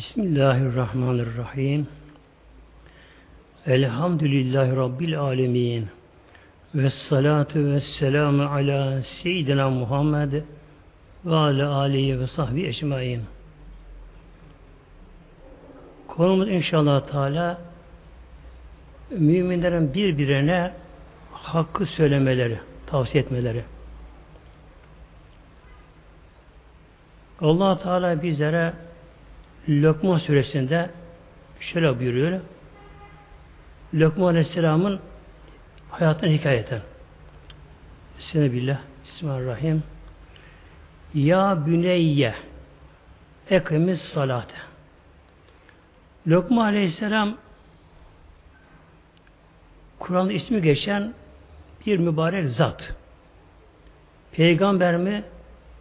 Bismillahirrahmanirrahim. Elhamdülillahi Rabbil alemin. Ve salatu ve selamu ala seyyidina Muhammed ve ala alihi ve sahbihi ecmain. Konumuz inşallah Teala müminlerin birbirine hakkı söylemeleri, tavsiye etmeleri. allah Teala bizlere Lokman suresinde şöyle buyuruyor. Lokman Aleyhisselam'ın hayatını hikayeten. Bismillah, Bismillahirrahmanirrahim. Ya büneyye ekimiz salate. Lokman Aleyhisselam Kur'an'da ismi geçen bir mübarek zat. Peygamber mi,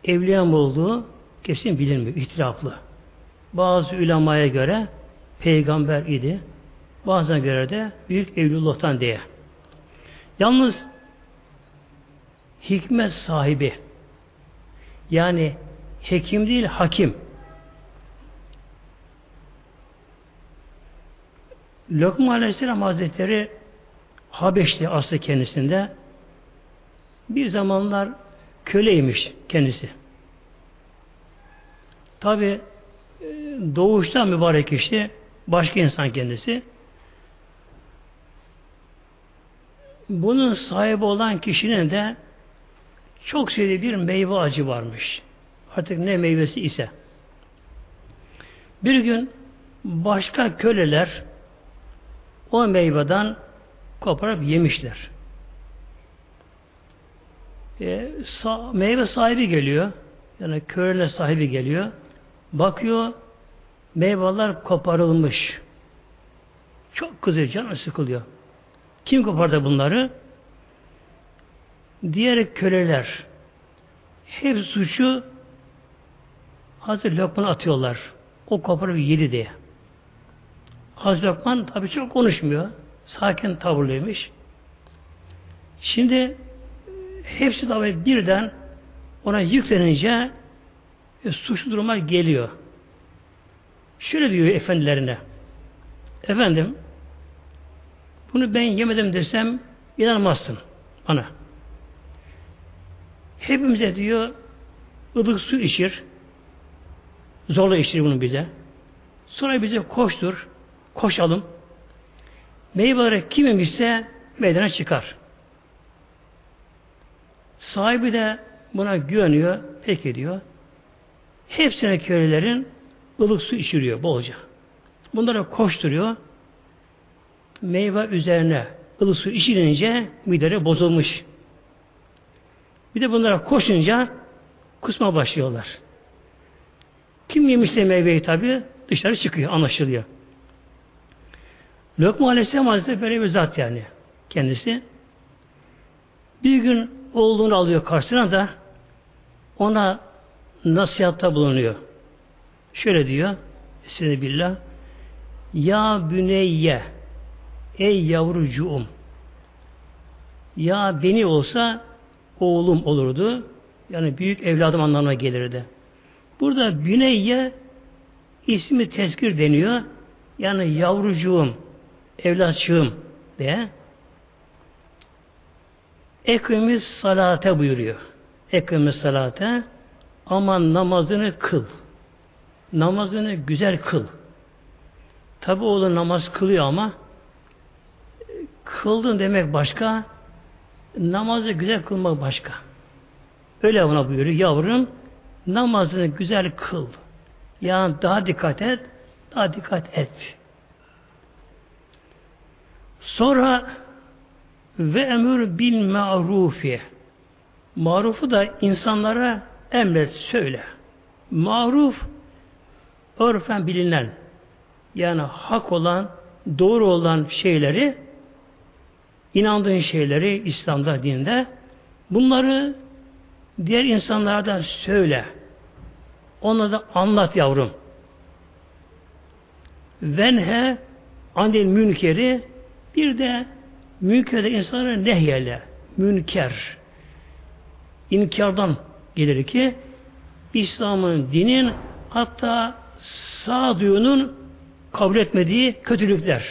evliya mı olduğu kesin bilinmiyor, ihtilaflı. Bazı ulemaya göre peygamber idi. Bazılarına göre de büyük evlullah'tan diye. Yalnız hikmet sahibi yani hekim değil hakim. Lokman Aleyhisselam Hazretleri Habeşli aslı kendisinde bir zamanlar köleymiş kendisi. Tabi doğuştan mübarek kişi başka insan kendisi. Bunun sahibi olan kişinin de çok sevdiği bir meyve acı varmış. Artık ne meyvesi ise. Bir gün başka köleler o meyveden koparıp yemişler. E, sa meyve sahibi geliyor. Yani köleler sahibi geliyor. Bakıyor meyveler koparılmış. Çok kızıyor, canı sıkılıyor. Kim kopardı bunları? Diğer köleler. Hep suçu Hazreti Lokman'a atıyorlar. O koparıp yedi diye. Hazreti Lokman tabi çok konuşmuyor. Sakin tavırlıymış. Şimdi hepsi tabi birden ona yüklenince e, suçlu duruma geliyor. Şöyle diyor efendilerine. Efendim bunu ben yemedim desem inanmazsın bana. Hepimize diyor ılık su içir. Zorla içir bunu bize. Sonra bize koştur. Koşalım. Meyveleri kim yemişse meydana çıkar. Sahibi de buna güveniyor. Peki diyor. Hepsine kölelerin ılık su içiriyor bolca. Bunları koşturuyor. Meyve üzerine ılık su içirince midere bozulmuş. Bir de bunlara koşunca kusma başlıyorlar. Kim yemişse meyveyi tabi dışarı çıkıyor, anlaşılıyor. Lokman Aleyhisselam Hazretleri böyle bir zat yani kendisi. Bir gün oğlunu alıyor karşısına da ona nasihatta bulunuyor. Şöyle diyor Size billah Ya büneyye Ey yavrucuğum Ya beni olsa oğlum olurdu. Yani büyük evladım anlamına gelirdi. Burada büneyye ismi tezkir deniyor. Yani yavrucuğum, evlatçığım diye. Ekimiz salate buyuruyor. Ekimiz salate ama namazını kıl. Namazını güzel kıl. Tabi oğlu namaz kılıyor ama kıldın demek başka, namazı güzel kılmak başka. Öyle ona buyuruyor. Yavrum namazını güzel kıl. Yani daha dikkat et, daha dikkat et. Sonra ve emür bil ma'rufi. Marufu da insanlara emret, söyle. Maruf örfen bilinen yani hak olan, doğru olan şeyleri inandığın şeyleri İslam'da, dinde bunları diğer insanlara söyle. Ona da anlat yavrum. Venhe anil münkeri bir de münkerde insanlara nehyele. Münker. İnkardan gelir ki İslam'ın dinin hatta sağduyunun kabul etmediği kötülükler.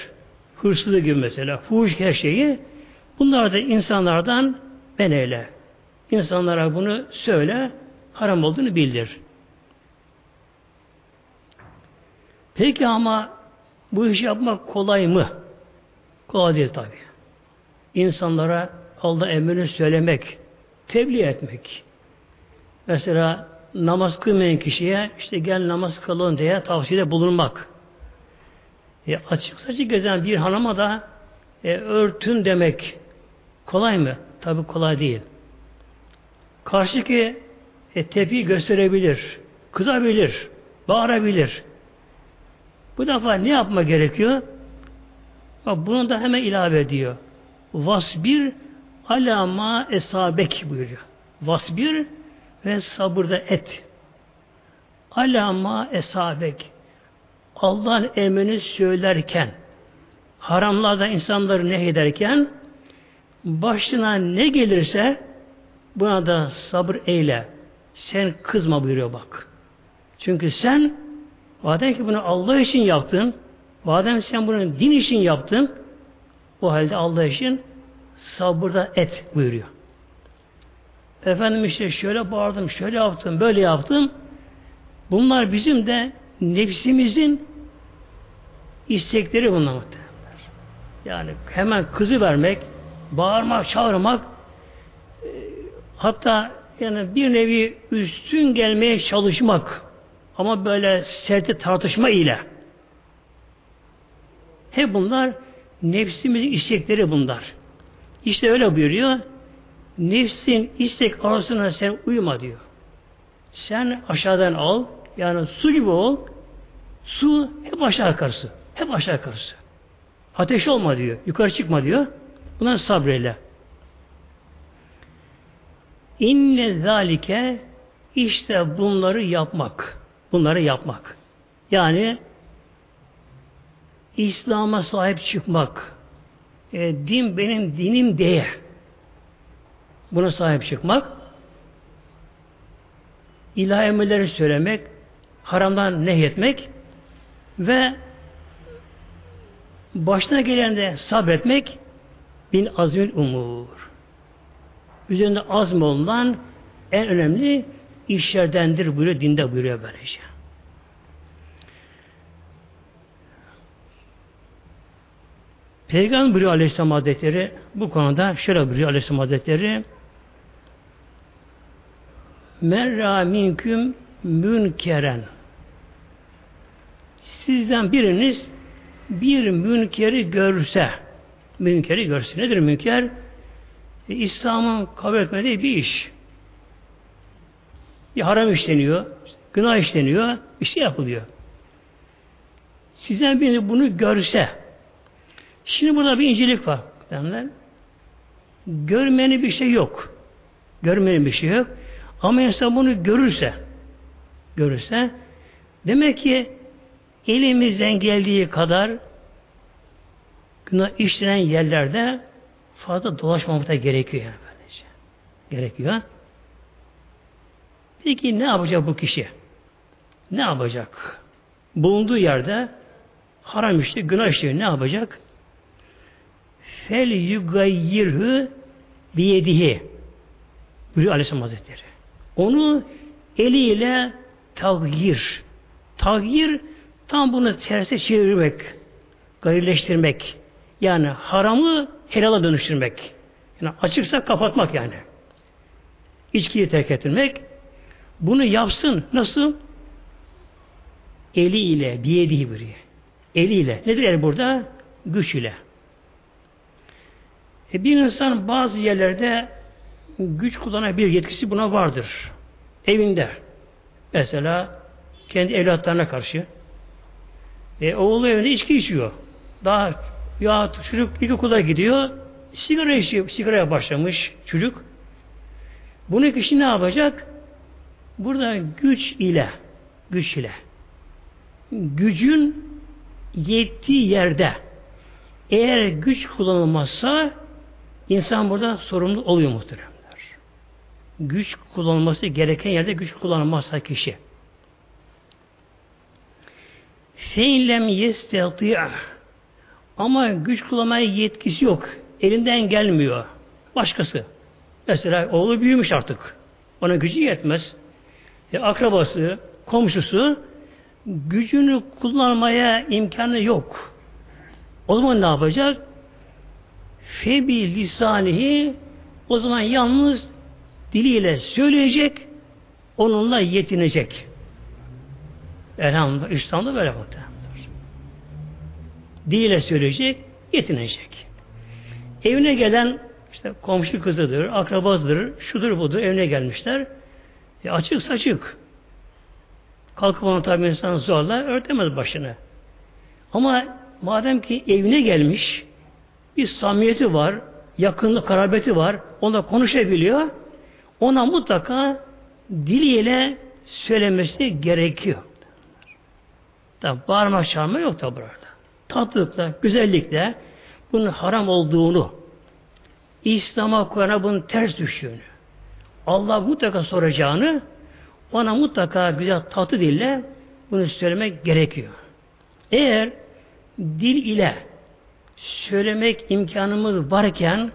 Hırsızlık gibi mesela. Fuhuş her şeyi. Bunlar da insanlardan ben eyle. İnsanlara bunu söyle, haram olduğunu bildir. Peki ama bu işi yapmak kolay mı? Kolay değil tabi. İnsanlara Allah emrini söylemek, tebliğ etmek. Mesela namaz kılmayan kişiye işte gel namaz kılın diye tavsiyede bulunmak. E, açık saçık gezen bir hanıma da e, örtün demek kolay mı? Tabi kolay değil. Karşıki e, tepki gösterebilir, kızabilir, bağırabilir. Bu defa ne yapma gerekiyor? Bak bunu da hemen ilave ediyor. Vasbir alama esabek buyuruyor. Vasbir ve sabırda et. Alama esabek. Allah'ın emrini söylerken, haramlarda insanları ne ederken, başına ne gelirse buna da sabır eyle. Sen kızma buyuruyor bak. Çünkü sen madem ki bunu Allah için yaptın, madem sen bunu din için yaptın, o halde Allah için sabırda et buyuruyor. Efendim işte şöyle bağırdım, şöyle yaptım, böyle yaptım. Bunlar bizim de nefsimizin istekleri bunlar muhtemelen. Yani hemen kızı vermek, bağırmak, çağırmak e, hatta yani bir nevi üstün gelmeye çalışmak ama böyle sert tartışma ile hep bunlar nefsimizin istekleri bunlar. İşte öyle buyuruyor. Nefsin istek arasına sen uyma diyor. Sen aşağıdan al, yani su gibi ol, su hep aşağı akarsı. Hep aşağı akarsı. Ateş olma diyor. Yukarı çıkma diyor. Buna sabreyle. İnne zalike işte bunları yapmak. Bunları yapmak. Yani İslam'a sahip çıkmak. E, din benim dinim diye. Buna sahip çıkmak. İlahi emirleri söylemek. Haramdan nehyetmek. Ve başına gelende sabretmek bin azmül umur. Üzerinde azm olunan en önemli işlerdendir buyuruyor, dinde buyuruyor böylece. Peygamber buyuruyor Aleyhisselam Hazretleri bu konuda şöyle buyuruyor Aleyhisselam Hazretleri Merra minküm münkeren Sizden biriniz bir münkeri görse münkeri görse. Nedir münker? E, İslam'ın kabul etmediği bir iş. Bir haram işleniyor, günah işleniyor, bir şey yapılıyor. Sizden biri bunu görse, şimdi burada bir incelik var. Derler. Görmeni bir şey yok. Görmeni bir şey yok. Ama insan bunu görürse, görürse, demek ki elimizden geldiği kadar günah işlenen yerlerde fazla dolaşmamak da gerekiyor yani böylece. Gerekiyor. Peki ne yapacak bu kişi? Ne yapacak? Bulunduğu yerde haram işte, günah işliyor. Ne yapacak? Fel yugayyirhü biyedihi buyuruyor Aleyhisselam Hazretleri. Onu eliyle tagyir. Tagyir tam bunu terse çevirmek, gayrileştirmek. Yani haramı helala dönüştürmek. Yani açıksa kapatmak yani. İçkiyi terk ettirmek. Bunu yapsın. Nasıl? Eli ile, biyediği biri. Eliyle. Nedir el burada? Güç ile. E bir insan bazı yerlerde güç kullanabilir, yetkisi buna vardır. Evinde. Mesela kendi evlatlarına karşı. E, oğlu evinde içki içiyor. Daha ya çocuk ilkokula gidiyor, sigara içiyor, sigaraya başlamış çocuk. Bunu kişi ne yapacak? Burada güç ile, güç ile, gücün yettiği yerde eğer güç kullanılmazsa insan burada sorumlu oluyor muhteremler. Güç kullanılması gereken yerde güç kullanılmazsa kişi. Fe'inlem yestati'a ama güç kullanmaya yetkisi yok. Elinden gelmiyor. Başkası. Mesela oğlu büyümüş artık. Ona gücü yetmez. E, akrabası, komşusu gücünü kullanmaya imkanı yok. O zaman ne yapacak? Febi lisanihi o zaman yalnız diliyle söyleyecek, onunla yetinecek. Elhamdülillah, İslam'da böyle muhtemelen. Diliyle söyleyecek, yetinecek. Evine gelen işte komşu kızıdır, akrabasıdır, şudur budur evine gelmişler. E açık saçık. Kalkıp onu tabi insan zorla örtemez başını. Ama madem ki evine gelmiş, bir samimiyeti var, yakınlık, karabeti var, onunla konuşabiliyor, ona mutlaka diliyle söylemesi gerekiyor. Tabi bağırma çağırma yok da burada. Tatlılıkla, güzellikle bunun haram olduğunu, İslam'a Kur'an'a bunun ters düştüğünü, Allah mutlaka soracağını, ona mutlaka güzel tatlı dille bunu söylemek gerekiyor. Eğer dil ile söylemek imkanımız varken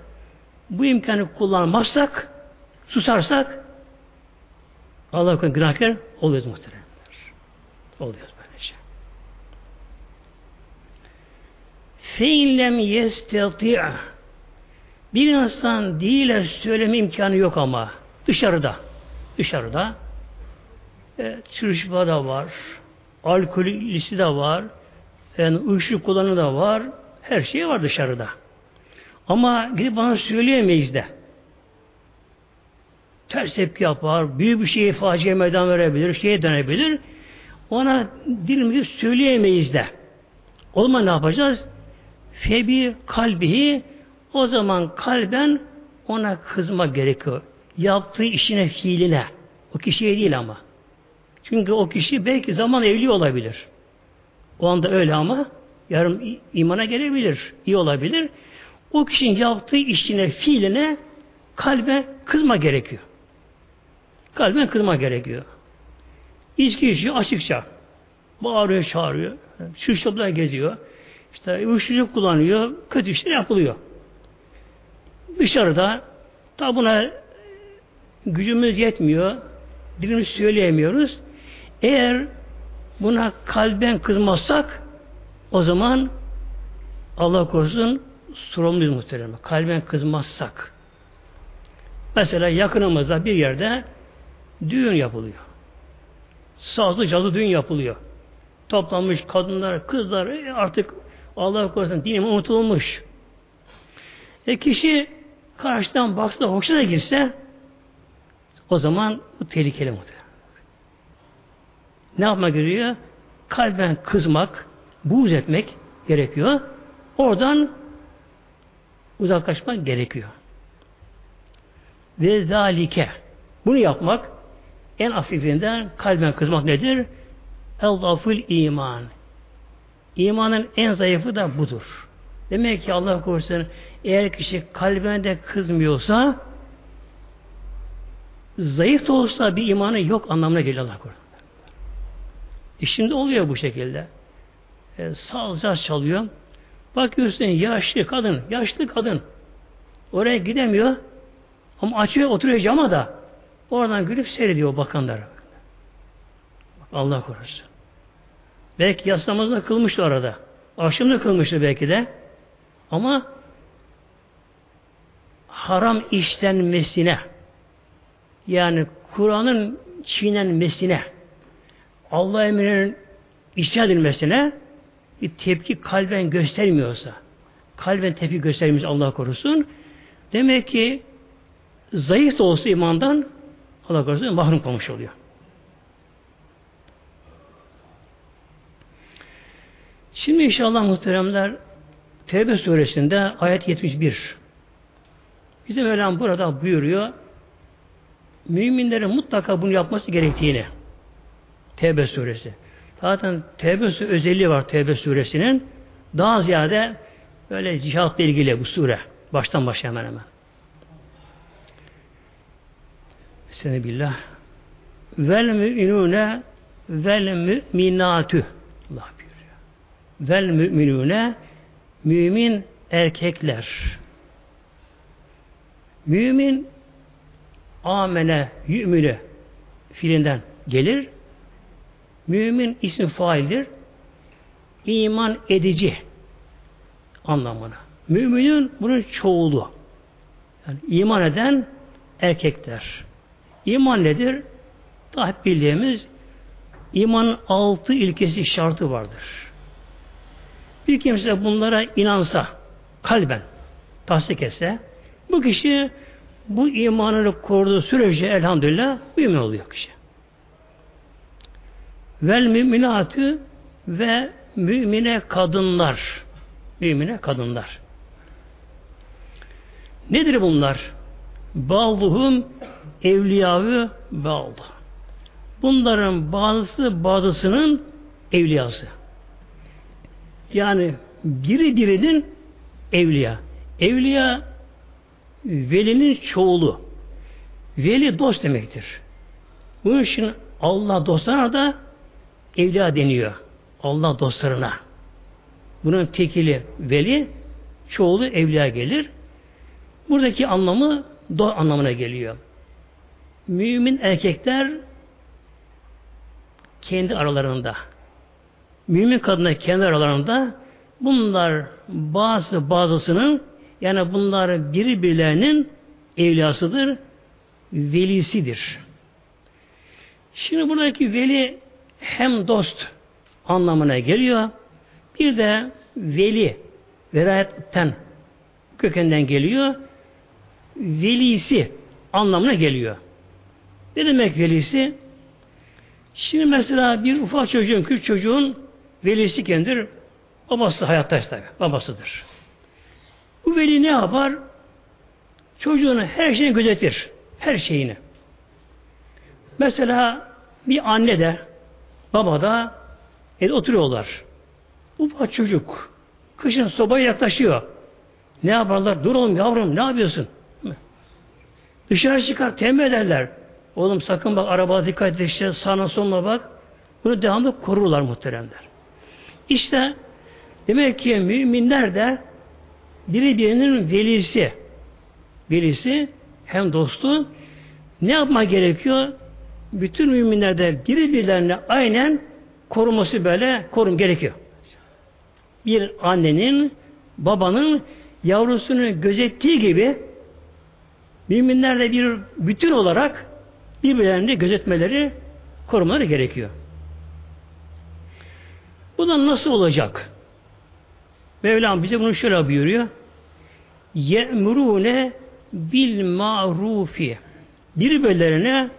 bu imkanı kullanmazsak, susarsak Allah korusun günahkar oluyoruz muhteremler. Oluyoruz böylece. Fe'inlem yestati'a bir insan diliyle söyleme imkanı yok ama dışarıda dışarıda e, çırışma da var alkolisi de var yani uyuşturucu kullanı da var her şey var dışarıda ama gidip bana söyleyemeyiz de ters tepki yapar, büyük bir şeye facia meydan verebilir, şeye dönebilir. Ona dilimizi söyleyemeyiz de. O zaman ne yapacağız? Febi kalbihi o zaman kalben ona kızma gerekiyor. Yaptığı işine, fiiline. O kişiye değil ama. Çünkü o kişi belki zaman evli olabilir. O anda öyle ama yarın imana gelebilir, iyi olabilir. O kişinin yaptığı işine, fiiline kalbe kızma gerekiyor. Kalben kızma gerekiyor. İçki içiyor açıkça. Bağırıyor, çağırıyor. Şuştoplar geziyor. İşte uyuşturucu kullanıyor. Kötü işler yapılıyor. Dışarıda tabi buna gücümüz yetmiyor. Dilimizi söyleyemiyoruz. Eğer buna kalben kızmazsak o zaman Allah korusun sorumluyuz muhtemelen. Kalben kızmazsak. Mesela yakınımızda bir yerde düğün yapılıyor. Sazlı cazlı düğün yapılıyor. Toplanmış kadınlar, kızlar e, artık Allah korusun dinim unutulmuş. E kişi karşıdan baksa hoşuna girse o zaman bu tehlikeli muhtemelen. Ne yapmak gerekiyor? Kalben kızmak, buğz etmek gerekiyor. Oradan uzaklaşmak gerekiyor. Ve zalike bunu yapmak en hafifinden kalben kızmak nedir? El-lafıl iman. İmanın en zayıfı da budur. Demek ki Allah korusun eğer kişi kalbinde kızmıyorsa zayıf da olsa bir imanı yok anlamına geliyor Allah korusun. E şimdi oluyor bu şekilde. E, saz çalıyor. Bakıyorsun yaşlı kadın, yaşlı kadın. Oraya gidemiyor. Ama açıyor oturuyor cama da oradan gülüp seyrediyor bakanlar. Allah korusun. Belki yaslamazda kılmıştı orada. Akşam kılmıştı belki de. Ama haram işlenmesine yani Kur'an'ın çiğnenmesine Allah emrinin isyan edilmesine bir tepki kalben göstermiyorsa kalben tepki göstermiyorsa Allah korusun demek ki zayıf da olsa imandan Allah korusun mahrum kalmış oluyor. Şimdi inşallah muhteremler Tevbe suresinde ayet 71 Bizim Mevlam burada buyuruyor müminlerin mutlaka bunu yapması gerektiğini Tevbe suresi. Zaten Tevbe suresi özelliği var Tevbe suresinin. Daha ziyade böyle cihatla ilgili bu sure. Baştan başa hemen hemen. Sene billah. Vel müminune vel müminatü. Allah buyuruyor. vel müminune mümin erkekler. Mümin amene yü'müne filinden gelir. Mümin isim faildir. İman edici anlamına. Müminin bunun çoğulu. Yani iman eden erkekler. İman nedir? Daha bildiğimiz imanın altı ilkesi şartı vardır. Bir kimse bunlara inansa, kalben tasdik etse, bu kişi bu imanını koruduğu sürece elhamdülillah mümin oluyor kişi. Vel müminatı ve mümine kadınlar. Mümine kadınlar. Nedir bunlar? Bağluhum evliyavı bağlı. Bunların bazısı bazısının evliyası. Yani biri birinin evliya. Evliya velinin çoğulu. Veli dost demektir. Bunun için Allah dostlarına da evliya deniyor. Allah dostlarına. Bunun tekili veli, çoğulu evliya gelir. Buradaki anlamı do anlamına geliyor. Mümin erkekler kendi aralarında. Mümin kadınlar kendi aralarında bunlar bazı bazısının yani bunlar birbirlerinin evliyasıdır, velisidir. Şimdi buradaki veli hem dost anlamına geliyor, bir de veli, verayetten kökenden geliyor, velisi anlamına geliyor. Ne demek velisi? Şimdi mesela bir ufak çocuğun, küçük çocuğun velisi kendir, babası hayattaysa tabi, babasıdır. Bu veli ne yapar? Çocuğunu her şeyini gözetir. Her şeyini. Mesela bir anne de baba da evde oturuyorlar. Ufak çocuk kışın sobaya yaklaşıyor. Ne yaparlar? Dur oğlum yavrum ne yapıyorsun? Dışarı çıkar tembih ederler. Oğlum sakın bak arabaya dikkat et işte sağına soluna bak. Bunu devamlı korurlar muhteremler. İşte demek ki müminler de biri birinin velisi. Velisi hem dostu ne yapma gerekiyor? Bütün müminlerde biri birilerine aynen koruması böyle korum gerekiyor. Bir annenin, babanın yavrusunu gözettiği gibi müminler de bir bütün olarak birbirlerini gözetmeleri, korumaları gerekiyor. Bu da nasıl olacak? Mevlam bize bunu şöyle buyuruyor. Ye'murune bil marufi. Birbirlerine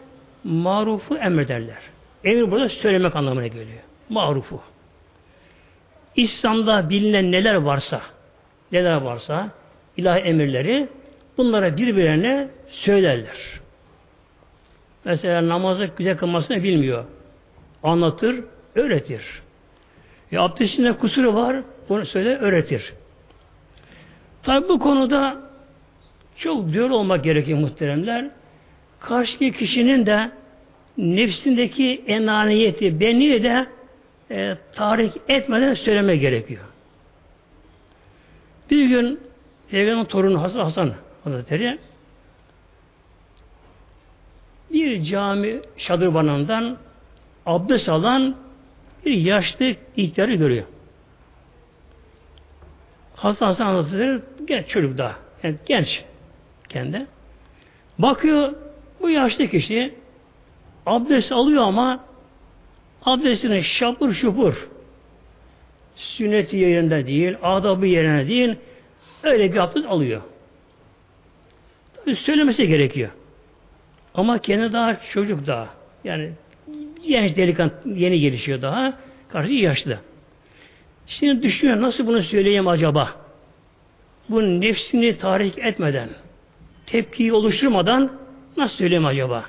marufu emrederler. Emir burada söylemek anlamına geliyor. Marufu. İslam'da bilinen neler varsa, neler varsa, ilahi emirleri bunlara birbirlerine söylerler. Mesela namazı güzel kılmasını bilmiyor. Anlatır, öğretir. E, abdestinde kusuru var, bunu söyle öğretir. Tabi bu konuda çok diyor olmak gerekiyor muhteremler. Karşı kişinin de nefsindeki enaniyeti, benliği de e, tahrik etmeden söyleme gerekiyor. Bir gün Peygamber torunu Hasan Hazretleri bir cami şadırbanından abdest alan bir yaşlı ihtiyarı görüyor. Hasan Hasan Hazretleri genç çocuk daha. Yani genç kendi. Bakıyor bu yaşlı kişi abdest alıyor ama abdestine şapur şupur sünneti yerinde değil, adabı yerine değil öyle bir abdest alıyor. Tabii söylemesi gerekiyor. Ama kendi daha çocuk daha. Yani genç delikanlı yeni gelişiyor daha. Karşı yaşlı. Şimdi düşünüyor nasıl bunu söyleyeyim acaba? Bu nefsini tahrik etmeden, tepkiyi oluşturmadan nasıl söyleyeyim acaba?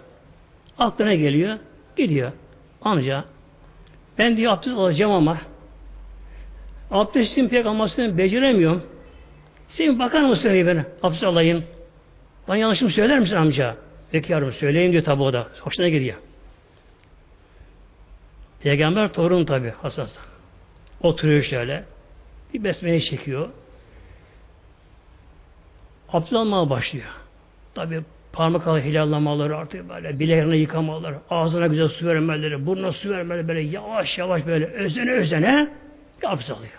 Aklına geliyor, gidiyor. Amca, ben diyor abdest alacağım ama abdestin pek almasını beceremiyorum. Sen bakar mısın ben abdest alayım? Bana yanlışımı söyler misin amca? Peki yavrum söyleyeyim diyor tabi o da. Hoşuna gidiyor. Peygamber torun tabi Hasan Oturuyor şöyle. Bir besmele çekiyor. Abdest almaya başlıyor. Tabi parmak alı hilallamaları artık böyle bileğini yıkamaları, ağzına güzel su vermeleri, burnuna su vermeleri böyle yavaş yavaş böyle özene özene abdest alıyor.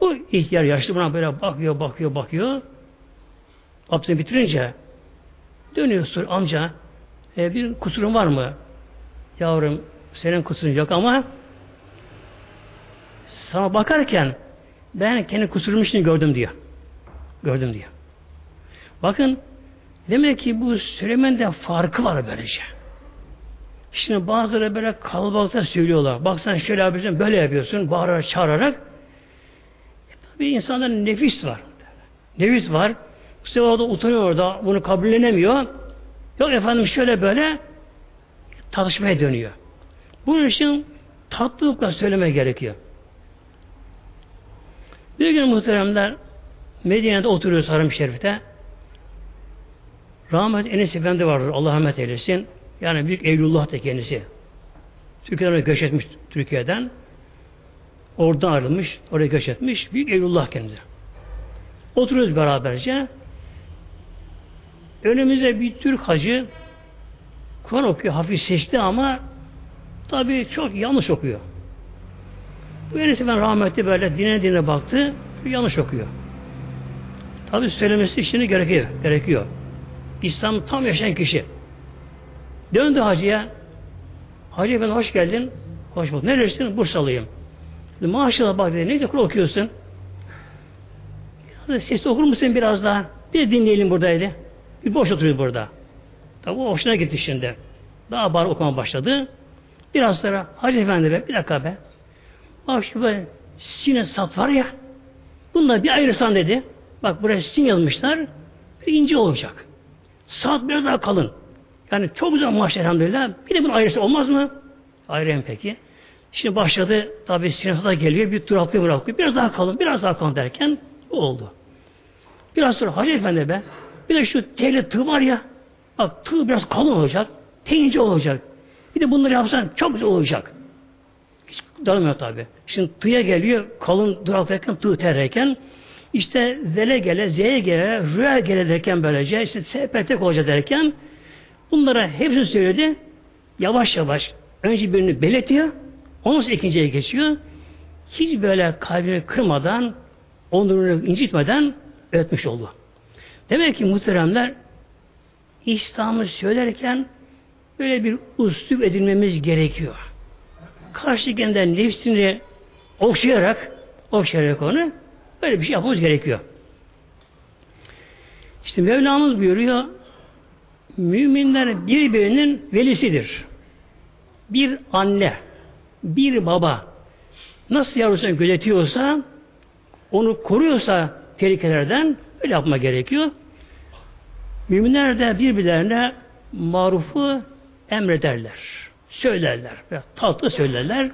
Bu ihtiyar yaşlı buna böyle bakıyor, bakıyor, bakıyor. Abdesti bitirince dönüyor sor amca e, bir kusurun var mı? Yavrum senin kusurun yok ama sana bakarken ben kendi kusurumun için gördüm diyor. Gördüm diyor. Bakın demek ki bu söylemende farkı var böylece. Şimdi bazıları böyle kalabalıkta söylüyorlar. Bak sen şöyle yapıyorsun, böyle yapıyorsun, bağırarak, çağırarak. E, tabi insanların nefis var. Nefis var. Sefer orada utanıyor orada, bunu kabullenemiyor. Yok efendim şöyle böyle tartışmaya dönüyor. Bunun için tatlılıkla söyleme gerekiyor. Bir gün muhteremler Medine'de oturuyor Haram Şerif'te. Rahmet Enes Efendi vardır. Allah rahmet eylesin. Yani büyük Evlullah da kendisi. Türkiye'den göç etmiş Türkiye'den. Oradan ayrılmış. Oraya göç etmiş. Büyük Evlullah kendisi. Oturuyoruz beraberce. Önümüzde bir Türk hacı Kur'an okuyor. Hafif sesli ama tabi çok yanlış okuyor. Bu Enes ben rahmetli böyle dine dine baktı. Yanlış okuyor. Tabi söylemesi işini gerekiyor. gerekiyor. İslam tam yaşayan kişi. Döndü hacıya. Hacı efendi hoş geldin. Hoş bulduk. Neresin? Bursalıyım. Dedi, Maşallah bak dedi. Ne okul okuyorsun? Sesli okur musun biraz daha? Bir dinleyelim buradaydı. Bir boş oturuyor burada. Tabi o hoşuna gitti şimdi. Daha bar okuma başladı. Biraz sonra Hacı Efendi be, bir dakika be. Bak şu böyle sine sat var ya. Bunlar bir ayırsan dedi. Bak buraya sin yazmışlar. Bir ince olacak. Saat biraz daha kalın. Yani çok güzel maaş elhamdülillah. Bir de bunu ayrısı olmaz mı? Ayrıyım peki. Şimdi başladı tabi sinesi da geliyor. Bir tur atlıyor bırakıyor. Biraz daha kalın, biraz daha kalın derken oldu. Biraz sonra Hacı Efendi be bir de şu teli tığ var ya bak tığ biraz kalın olacak. Teyince olacak. Bir de bunları yapsan çok güzel olacak. Hiç darmıyor tabi. Şimdi tıya geliyor kalın duraklarken tığ terreyken işte zele gele, z'ye gele, rüya gele derken böylece işte sepetek olacak derken bunlara hepsini söyledi. Yavaş yavaş önce birini belirtiyor. Ondan sonra ikinciye geçiyor. Hiç böyle kalbini kırmadan onurunu incitmeden öğretmiş oldu. Demek ki muhteremler İslam'ı söylerken böyle bir üslup edinmemiz gerekiyor. Karşıkinden nefsini okşayarak okşayarak onu böyle bir şey yapmamız gerekiyor. İşte Mevlamız buyuruyor müminler birbirinin velisidir. Bir anne, bir baba nasıl yavrusunu gözetiyorsa onu koruyorsa tehlikelerden öyle yapma gerekiyor. Müminler de birbirlerine marufu emrederler. Söylerler. Ve tatlı söylerler.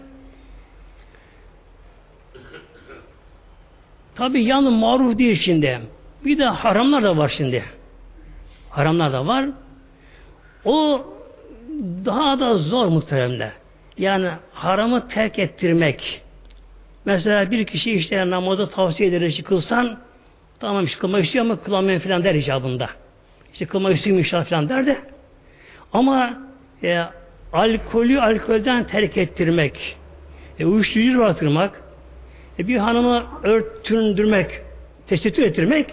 Tabi yalnız maruf değil şimdi. Bir de haramlar da var şimdi. Haramlar da var. O daha da zor muhteremler. Yani haramı terk ettirmek. Mesela bir kişi işte namazı tavsiye eder kılsan tamam kılmak istiyor ama kılamayın falan der icabında. İşte kılmak istiyorum inşallah falan der de. Ama e, alkolü alkolden terk ettirmek, e, uyuşturucu bıraktırmak, e, bir hanımı örtündürmek, tesettür ettirmek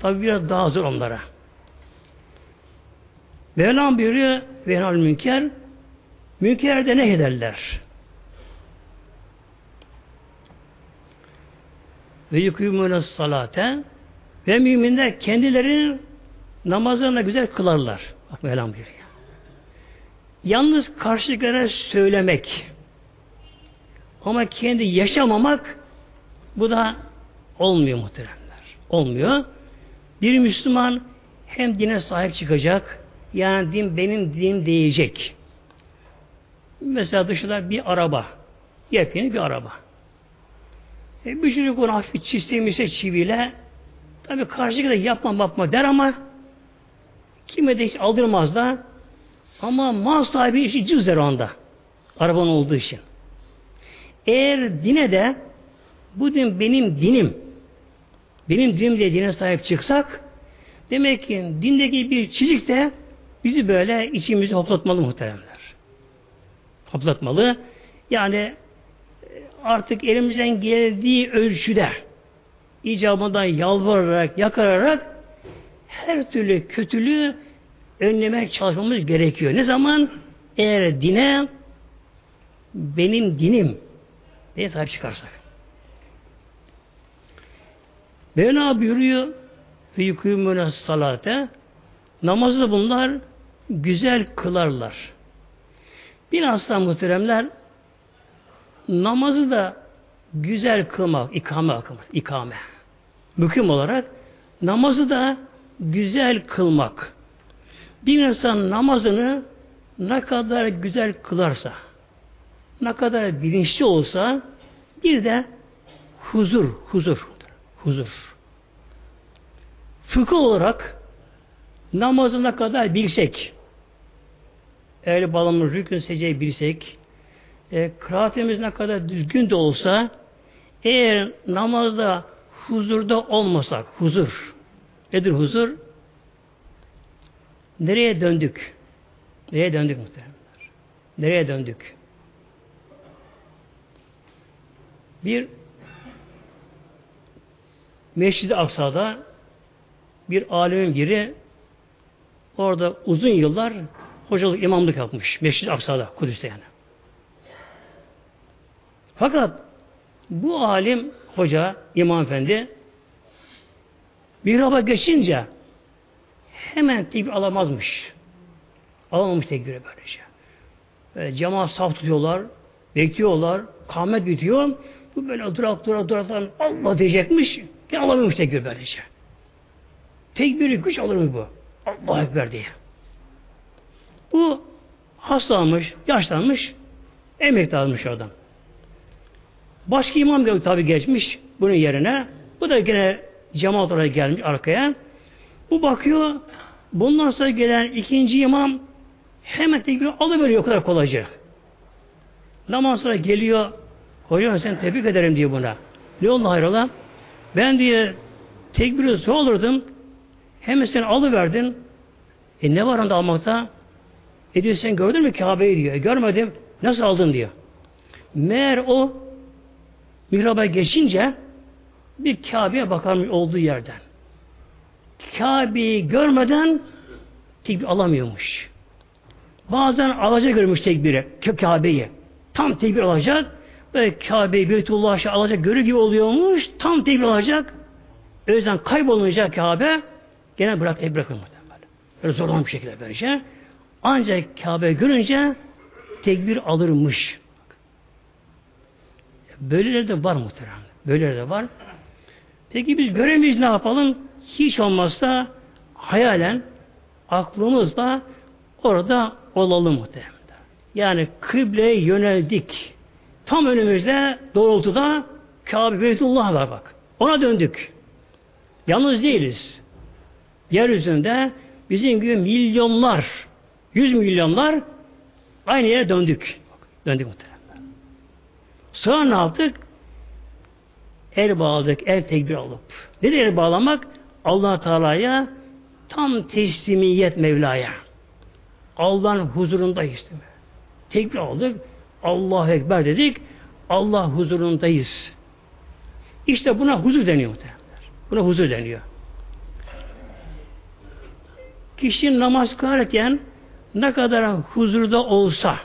tabi biraz daha zor onlara. Mevlam buyuruyor venal münker münkerde ne ederler? Ve yukûmûne salate ve müminler kendilerini namazlarına güzel kılarlar. Bak Mevlam buyuruyor. Yalnız karşılıklara söylemek ama kendi yaşamamak bu da olmuyor muhteremler. Olmuyor. Bir Müslüman hem dine sahip çıkacak yani din benim dinim diyecek. Mesela dışında bir araba. Yepyeni bir araba. E, bir çocuk onu hafif çizdiğimizse çiviyle tabi karşılıklı yapma yapma der ama kime de hiç aldırmaz da ama mal sahibi işi cüz der o anda. Arabanın olduğu için. Eğer dine de bu din benim dinim, benim dinim diye dine sahip çıksak, demek ki dindeki bir çizik de bizi böyle içimizi hoplatmalı muhteremler. Hoplatmalı. Yani e, artık elimizden geldiği ölçüde icabından yalvararak, yakararak her türlü kötülüğü önlemek çalışmamız gerekiyor. Ne zaman? Eğer dine benim dinim diye sahip çıkarsak. Mevla buyuruyor ve yükümüne salate namazı da bunlar güzel kılarlar. Bilhassa muhteremler namazı da güzel kılmak, ikame kılmak, ikame. Müküm olarak namazı da güzel kılmak. Bir insan namazını ne kadar güzel kılarsa, ne kadar bilinçli olsa bir de huzur, huzur, huzur. Fıkıh olarak namazı ne kadar bilsek, el balımız rükün seceyi bilsek, e, kıraatimiz ne kadar düzgün de olsa, eğer namazda huzurda olmasak, huzur, nedir huzur? Nereye döndük? Nereye döndük muhtemelen? Nereye döndük? Bir Meşrid-i Aksa'da bir alemin biri orada uzun yıllar hocalık, imamlık yapmış. Meşrid-i Aksa'da, Kudüs'te yani. Fakat bu alim, hoca, imam efendi mihraba geçince hemen tekbir alamazmış. Alamamış tekbiri böylece. Böyle cemaat saf tutuyorlar, bekliyorlar, kâhmet bitiyor. Bu böyle durak durak durak Allah diyecekmiş. Yine alamıyormuş tekbir böylece. Tekbiri güç alır mı bu? Allah Ekber diye. Bu hastalanmış, yaşlanmış, emekli almış adam. Başka imam tabi geçmiş bunun yerine. Bu da gene cemaat olarak gelmiş arkaya. Bu bakıyor, bundan sonra gelen ikinci imam hemen tekbir alıveriyor o kadar kolayca. Namaz sonra geliyor, hocam sen tebrik ederim diyor buna. Ne oldu hayrola? Ben diye tekbiri sorulurdum, hemen sen alıverdin. E ne var anda almakta? E diyor sen gördün mü Kabe'yi diyor. E, görmedim. Nasıl aldın diyor. Meğer o mihraba geçince bir Kabe'ye bakarmış olduğu yerden. Kabe'yi görmeden tekbir alamıyormuş. Bazen alacak görmüş tekbiri, Kabe'yi. Tam tekbir alacak ve Kabe'yi Beytullah'ı alacak görü gibi oluyormuş. Tam tekbir alacak. O yüzden kaybolunca Kabe gene bırak tekbir bırakır Böyle zorlanmış şekilde böylece. Ancak Kabe görünce tekbir alırmış. Böyleleri de var muhtemelen. Böyleleri de var. Peki biz göremeyiz ne yapalım? Hiç olmazsa hayalen aklımızla orada olalım muhtemelen. Yani kıbleye yöneldik. Tam önümüzde doğrultuda Kabe Beytullah var bak. Ona döndük. Yalnız değiliz. Yeryüzünde bizim gibi milyonlar, yüz milyonlar aynı yere döndük. Döndük muhtemelen. Sonra ne yaptık? El bağladık, el tekbir alıp. Nedir el bağlamak? allah Teala'ya tam teslimiyet Mevla'ya. Allah'ın huzurundayız. Değil? Tekbir aldık. Allahu Ekber dedik. Allah huzurundayız. İşte buna huzur deniyor muhtemelen. Buna huzur deniyor. Kişi namaz kılarken ne kadar huzurda olsa,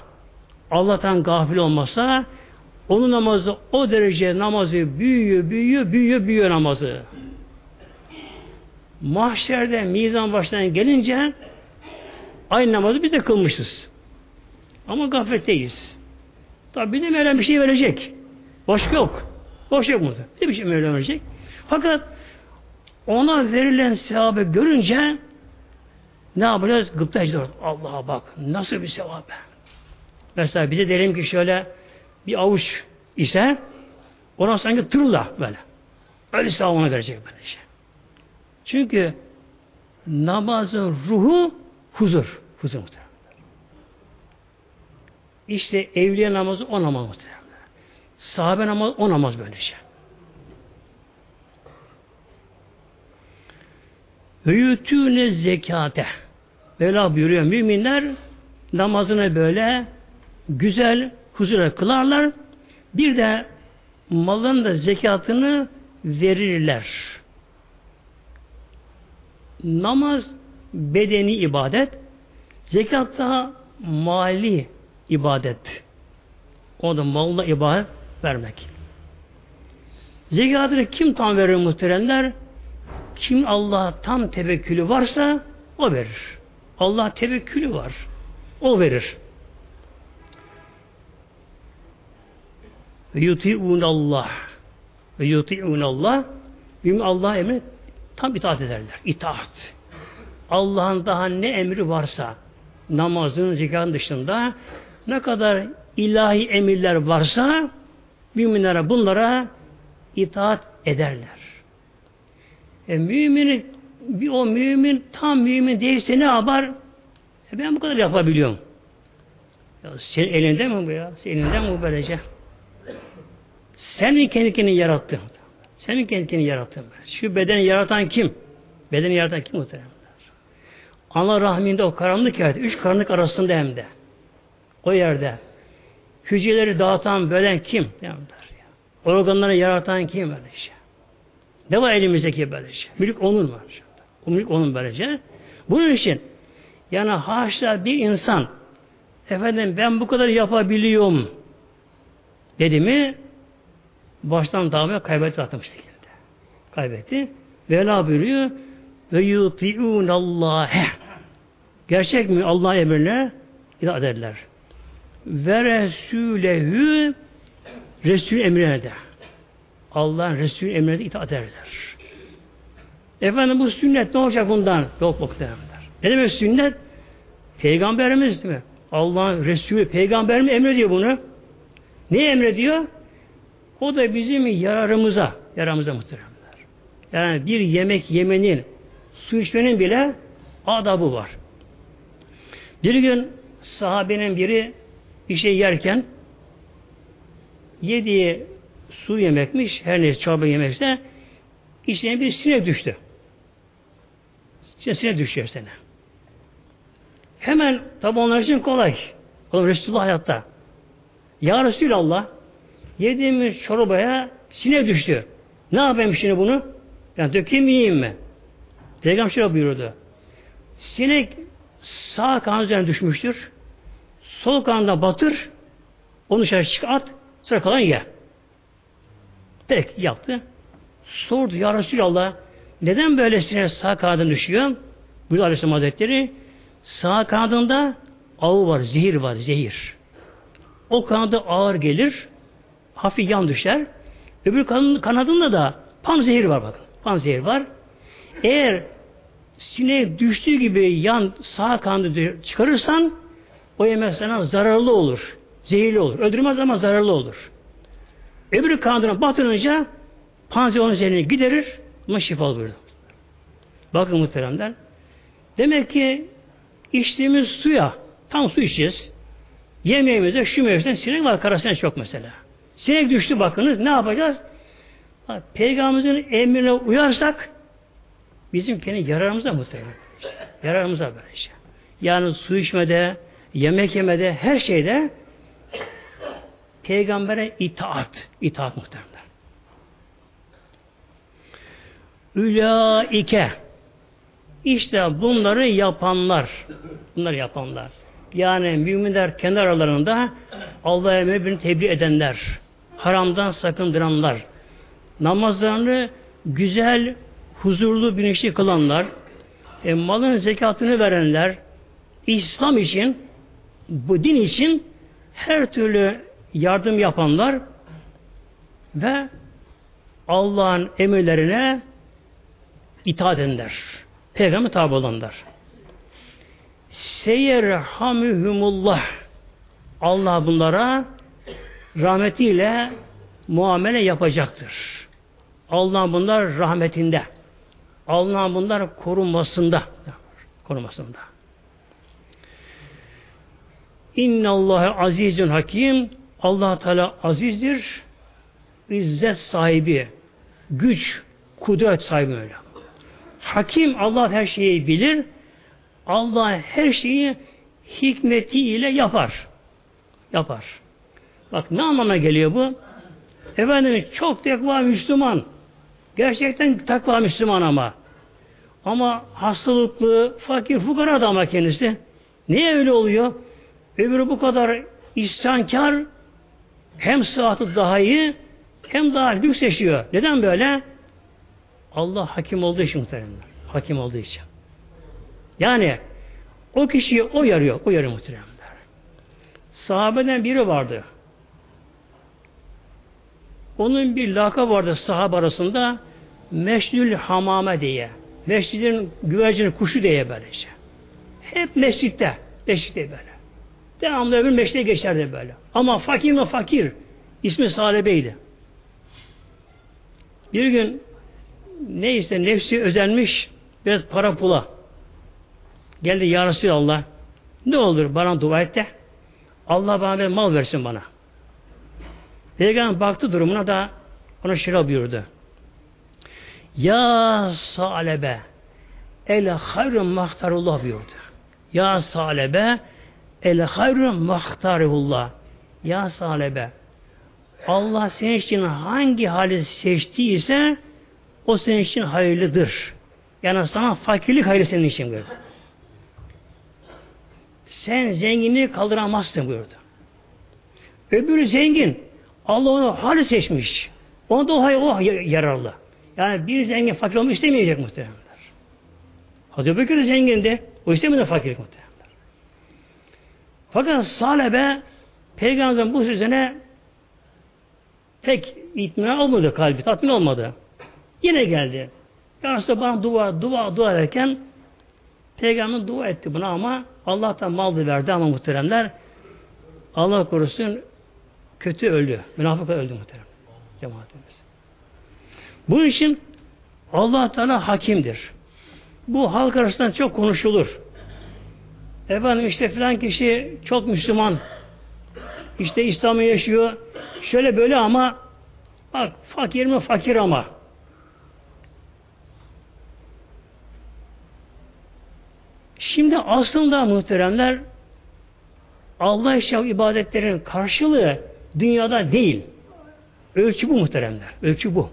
Allah'tan gafil olmasa, onun namazı o derece namazı büyüyor, büyüyor, büyüyor, büyüyor namazı. Mahşerde mizan başına gelince aynı namazı biz de kılmışız. Ama gafletteyiz. Tabi bir de Mevlam bir şey verecek. Başka yok. Boş yok mu? Bir, şey Mevlam verecek. Fakat ona verilen sevabı görünce ne yapacağız? Gıpta. Allah'a bak. Nasıl bir sevap. Mesela bize diyelim ki şöyle bir avuç ise ona sanki tırla böyle. Öyle sevap ona verecek böyle şey. Çünkü namazın ruhu huzur. Huzur muhtemelen. İşte evliya namazı o namaz muhtemelen. Sahabe namaz, o namaz böylece. Ve yutûne zekate. Mevla buyuruyor müminler namazını böyle güzel huzura kılarlar. Bir de malın da zekatını verirler. Namaz bedeni ibadet, zekat da mali ibadet. O da malla ibadet vermek. Zekatını kim tam verir muhteremler? Kim Allah tam tevekkülü varsa o verir. Allah tevekkülü var. O verir. Ve yuti'un Allah. Ve yuti'un Allah. Bim Allah emri tam itaat ederler. İtaat. Allah'ın daha ne emri varsa namazın, zekatın dışında ne kadar ilahi emirler varsa müminlere bunlara itaat ederler. E, mümini bir o mümin tam mümin değilse ne yapar? E, ben bu kadar yapabiliyorum. Ya senin elinde mi bu ya? Senin elinde mi bu böylece? Senin kendi kendini yarattın. Senin kendi kendini yarattın. Şu bedeni yaratan kim? Bedeni yaratan kim muhtemelen? Ana rahminde o karanlık yerde, üç karanlık arasında hem de. O yerde. Hücreleri dağıtan, bölen kim? Organları yaratan kim böylece? Şey? Ne var elimizdeki böylece? Şey? Mülk onun var. O mülk onun böylece. Bunun için yani haşa bir insan efendim ben bu kadar yapabiliyorum dedi mi baştan davaya kaybetti zaten bu şekilde. Kaybetti. Vela buyuruyor ve yuti'un Allah'e gerçek mi Allah emrine itaat ederler. Ve Resulehü Resul emrine de. Allah'ın Resul emrine de itaat ederler. Efendim bu sünnet ne olacak bundan? Yok derler. Ne demek sünnet? Peygamberimiz değil mi? Allah'ın Resulü, peygamber mi emrediyor bunu? Ne emrediyor? O da bizim yararımıza, yararımıza muhteremler. Yani bir yemek yemenin, su içmenin bile adabı var. Bir gün sahabenin biri bir şey yerken yediği su yemekmiş, her neyse çorba yemekse içine bir sinek düştü. Sinek düşüyor sana. Hemen tabi onlar için kolay. Oğlum Resulullah hayatta. Ya Resulallah yediğimiz çorbaya sinek düştü. Ne yapayım şimdi bunu? Yani dökeyim yiyeyim mi? Peygamber şöyle buyurdu. Sinek sağ kan üzerine düşmüştür. Sol kanına batır. Onu dışarı çık at. Sonra kalan ye. Peki yaptı. Sordu ya Resulallah neden böylesine sağ kanadın düşüyor? Buyurdu Aleyhisselam Hazretleri sağ kanadında avı var, zehir var, zehir. O kanadı ağır gelir, hafif yan düşer. Öbür kanadında da pan zehir var bakın. Pan zehir var. Eğer sinek düştüğü gibi yan sağ kanadı çıkarırsan o yemek sana zararlı olur. Zehirli olur. Öldürmez ama zararlı olur. Öbürü kanadına batırınca panzer onun üzerine giderir ama şifa buyurdu. Bakın muhteremler. Demek ki içtiğimiz suya tam su içeceğiz. Yemeğimizde şu mevsimden sinek var karasına çok mesela. Sinek düştü bakınız ne yapacağız? Peygamberimizin emrine uyarsak bizim kendi yararımıza muhtemelen. Yararımıza böyle şey. Yani su içmede, yemek yemede, her şeyde peygambere itaat. itaat muhtemelen. Ülaike işte bunları yapanlar bunları yapanlar yani müminler kendi aralarında Allah'a emrini tebliğ edenler haramdan sakındıranlar namazlarını güzel huzurlu bilinçli kılanlar e, malın zekatını verenler İslam için bu din için her türlü yardım yapanlar ve Allah'ın emirlerine itaat edenler. Peygamber tabi olanlar. Seyerhamühumullah Allah bunlara rahmetiyle muamele yapacaktır. Allah bunlar rahmetinde. Allah bunlar korunmasında. Korunmasında. İnna Allah'a azizün hakim. Allah Teala azizdir, izzet sahibi, güç, kudret sahibi öyle. Hakim Allah her şeyi bilir. Allah her şeyi hikmetiyle yapar. Yapar. Bak ne anlama geliyor bu? Efendim çok tekva Müslüman. Gerçekten takva Müslüman ama. Ama hastalıklı, fakir, fukara ama kendisi. Niye öyle oluyor? Öbürü bu kadar isyankar, hem sıhhatı daha iyi, hem daha lüks yaşıyor. Neden böyle? Allah hakim olduğu için muhteremler. Hakim olduğu için. Yani o kişiyi o yarıyor, o yarıyor muhteremler. Sahabeden biri vardı. Onun bir laka vardı sahabe arasında Meşnül Hamame diye. Mescidin güvercinin kuşu diye böylece. Hep mescitte. Mescitte böyle. Devamlı öbür mescide geçerdi böyle. Ama fakir mi fakir. İsmi Salebeydi. Bir gün neyse nefsi özenmiş biraz para pula. Geldi ya Resulallah ne olur bana dua et de Allah bana bir mal versin bana. Peygamber baktı durumuna da ona şöyle buyurdu. Ya salebe el hayrun mahtarullah buyurdu. Ya salebe el hayrun mahtarullah. Ya salebe Allah senin için hangi hali seçtiyse o senin için hayırlıdır. Yani sana fakirlik hayırlı senin için buyurdu. Sen zenginliği kaldıramazsın buyurdu. Öbürü zengin. Allah onu hali seçmiş. Ona da o hayır o yararlı. Yani bir zengin fakir olmak istemeyecek muhtemelenler. Hazreti Bekir de zengindi. O istemedi fakirlik muhtemelenler. Fakat Salebe Peygamberin bu sözüne pek itminan olmadı kalbi, tatmin olmadı. Yine geldi. Yarısı bana dua, dua, dua ederken Peygamber dua etti buna ama Allah'tan mal da verdi ama muhteremler Allah korusun kötü öldü. Münafık öldü muhterem. Cemaatimiz. Bunun için Allah Teala hakimdir. Bu halk arasında çok konuşulur. Efendim işte filan kişi çok Müslüman. İşte İslam'ı yaşıyor. Şöyle böyle ama bak fakir mi fakir ama. Şimdi aslında muhteremler Allah için ibadetlerin karşılığı dünyada değil. Ölçü bu muhteremler. Ölçü bu.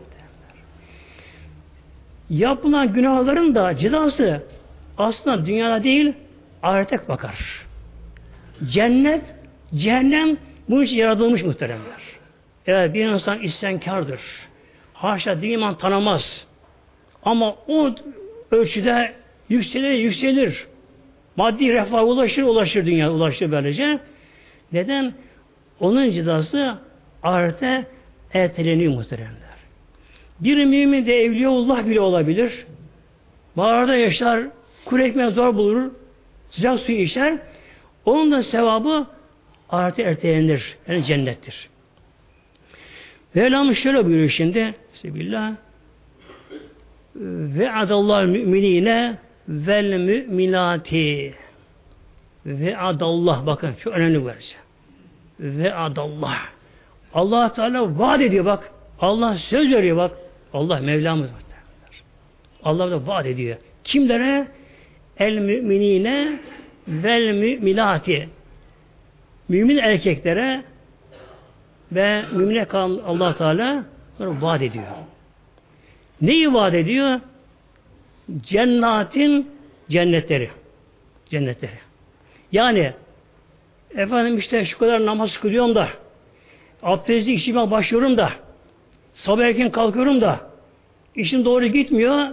Yapılan günahların da cezası aslında dünyada değil ahirete bakar. Cennet, cehennem bu için yaratılmış muhteremler. Eğer bir insan isyankardır. Haşa din iman tanımaz. Ama o ölçüde yükselir, yükselir. Maddi refah ulaşır, ulaşır dünya, ulaşır böylece. Neden? Onun cezası ahirete erteleniyor muhteremler. Bir mümin de evliyaullah bile olabilir. Mağarada yaşar, kuru ekmeği zor bulur, sıcak suyu içer. Onun da sevabı ahirete ertelenir. Yani cennettir. Mevlamız şöyle buyuruyor şimdi. Bismillah. Ve adallah müminine vel müminati ve adallah bakın çok önemli bu ve adallah Allah Teala vaat ediyor bak Allah söz veriyor bak Allah Mevlamız var. Allah da vaat ediyor. Kimlere? El müminine vel müminati. Mümin erkeklere ve mümine kalan allah Teala vaat ediyor. Neyi vaat ediyor? Cennetin cennetleri. Cennetleri. Yani efendim işte şu kadar namaz kılıyorum da abdesti işime başlıyorum da sabah erken kalkıyorum da işim doğru gitmiyor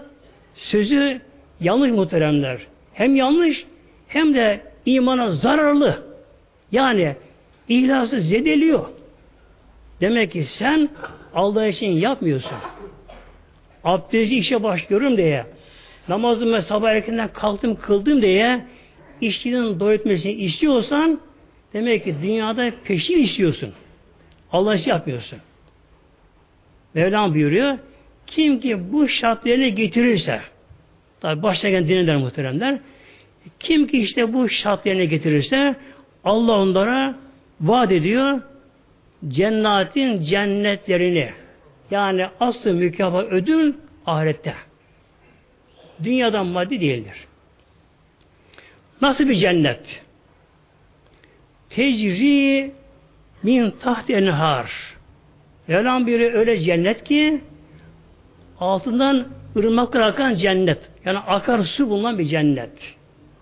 sözü yanlış muhteremler. Hem yanlış hem de imana zararlı. Yani ihlası zedeliyor. Demek ki sen Allah için yapmıyorsun. Abdesti işe başlıyorum diye namazımı sabah erkenden kalktım kıldım diye işçinin doyutmasını istiyorsan demek ki dünyada peşin istiyorsun. Allah için yapmıyorsun. Mevlam buyuruyor kim ki bu şartlarını getirirse tabi başlayan dinler muhteremler kim ki işte bu şartlarını getirirse Allah onlara vaat ediyor cennetin cennetlerini Yani aslı mükafat ödül ahirette. Dünyadan maddi değildir. Nasıl bir cennet? Tecri min taht enhar. Mevlam biri öyle cennet ki altından ırmaklar akan cennet. Yani akar su bulunan bir cennet.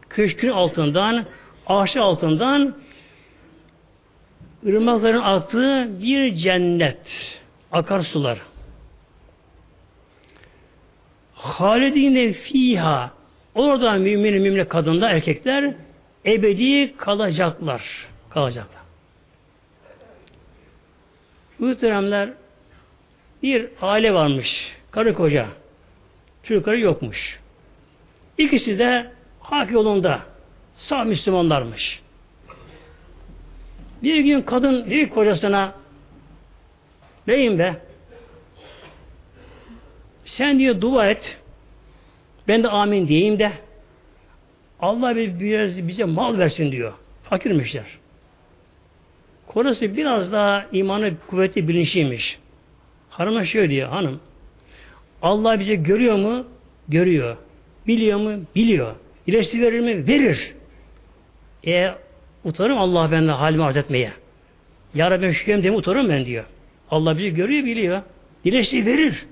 Köşkün altından, ağaç altından ırmakların aktığı bir cennet. Akarsular. Halidine fiha orada mümin mümin kadınlar erkekler ebedi kalacaklar. Kalacaklar. Muhteremler bir aile varmış. Karı koca. Çocukları yokmuş. İkisi de hak yolunda. Sağ Müslümanlarmış. Bir gün kadın bir kocasına beyim be sen diyor dua et ben de amin diyeyim de Allah bir, bize mal versin diyor. Fakirmişler. Kocası biraz daha imanı kuvvetli bilinçliymiş. Hanıma şöyle diyor hanım Allah bize görüyor mu? Görüyor. Biliyor mu? Biliyor. İlaçlı verir mi? Verir. E utanırım Allah benden halimi arz etmeye. Ya Rabbi şükürüm diye utanırım ben diyor. Allah bizi görüyor, biliyor. İlaçlı verir.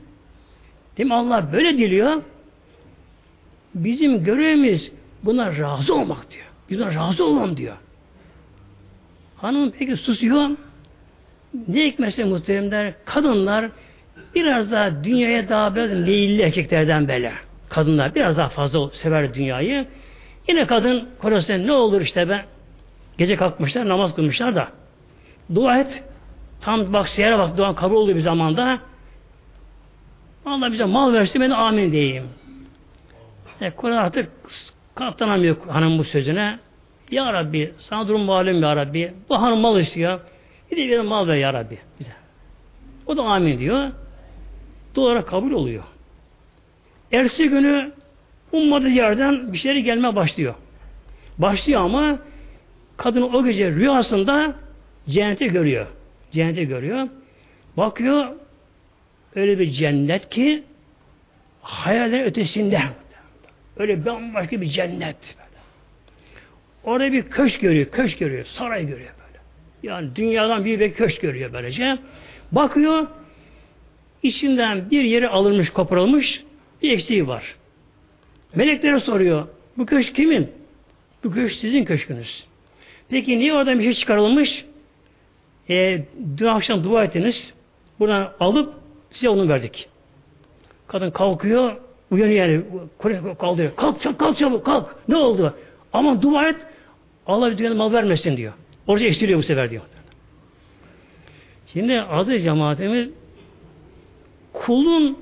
Değil mi? Allah böyle diliyor. Bizim görevimiz buna razı olmak diyor. Biz buna razı olalım diyor. Hanım peki susuyor. Ne hikmetse muhteremler, kadınlar biraz daha dünyaya daha biraz meyilli erkeklerden böyle. Kadınlar biraz daha fazla sever dünyayı. Yine kadın kocasına ne olur işte ben gece kalkmışlar namaz kılmışlar da dua et tam bak seyre bak dua kabul olduğu bir zamanda Allah bize mal versin ben de amin diyeyim. E, Kur'an artık katlanamıyor hanım bu sözüne. Ya Rabbi sana durum malum ya Rabbi. Bu hanım mal istiyor. Bir mal ver ya Rabbi. Bize. O da amin diyor. Dua kabul oluyor. Ersi günü ummadığı yerden bir şeyler gelme başlıyor. Başlıyor ama kadın o gece rüyasında cenneti görüyor. Cenneti görüyor. Bakıyor öyle bir cennet ki hayallerin ötesinde. Öyle bambaşka bir cennet. Orada bir köşk görüyor, köşk görüyor, saray görüyor böyle. Yani dünyadan bir bir köşk görüyor böylece. Bakıyor, içinden bir yeri alınmış, koparılmış, bir eksiği var. Meleklere soruyor, bu köşk kimin? Bu köşk sizin köşkünüz. Peki niye oradan bir şey çıkarılmış? E, dün akşam dua ettiniz, buradan alıp size onu verdik. Kadın kalkıyor, uyanıyor yani, kaldırıyor. Kalk çabuk, kalk çabuk, kalk. Ne oldu? Aman dua et, Allah bir dünyada mal vermesin diyor. Orada eksiliyor bu sefer diyor. Şimdi adı cemaatimiz kulun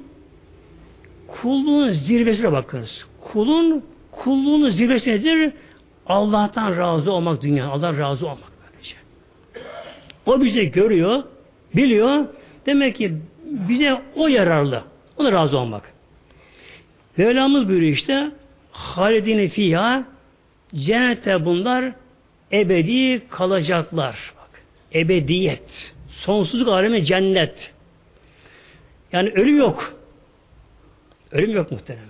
kulluğun zirvesine bakınız. Kulun kulluğun zirvesi nedir? Allah'tan razı olmak dünya. Allah razı olmak böylece. O bizi görüyor, biliyor. Demek ki bize o yararlı. Ona razı olmak. Mevlamız buyuruyor işte halidine fiyha Cennette bunlar ebedi kalacaklar. Bak, ebediyet. Sonsuzluk alemi cennet. Yani ölüm yok. Ölüm yok muhteremler.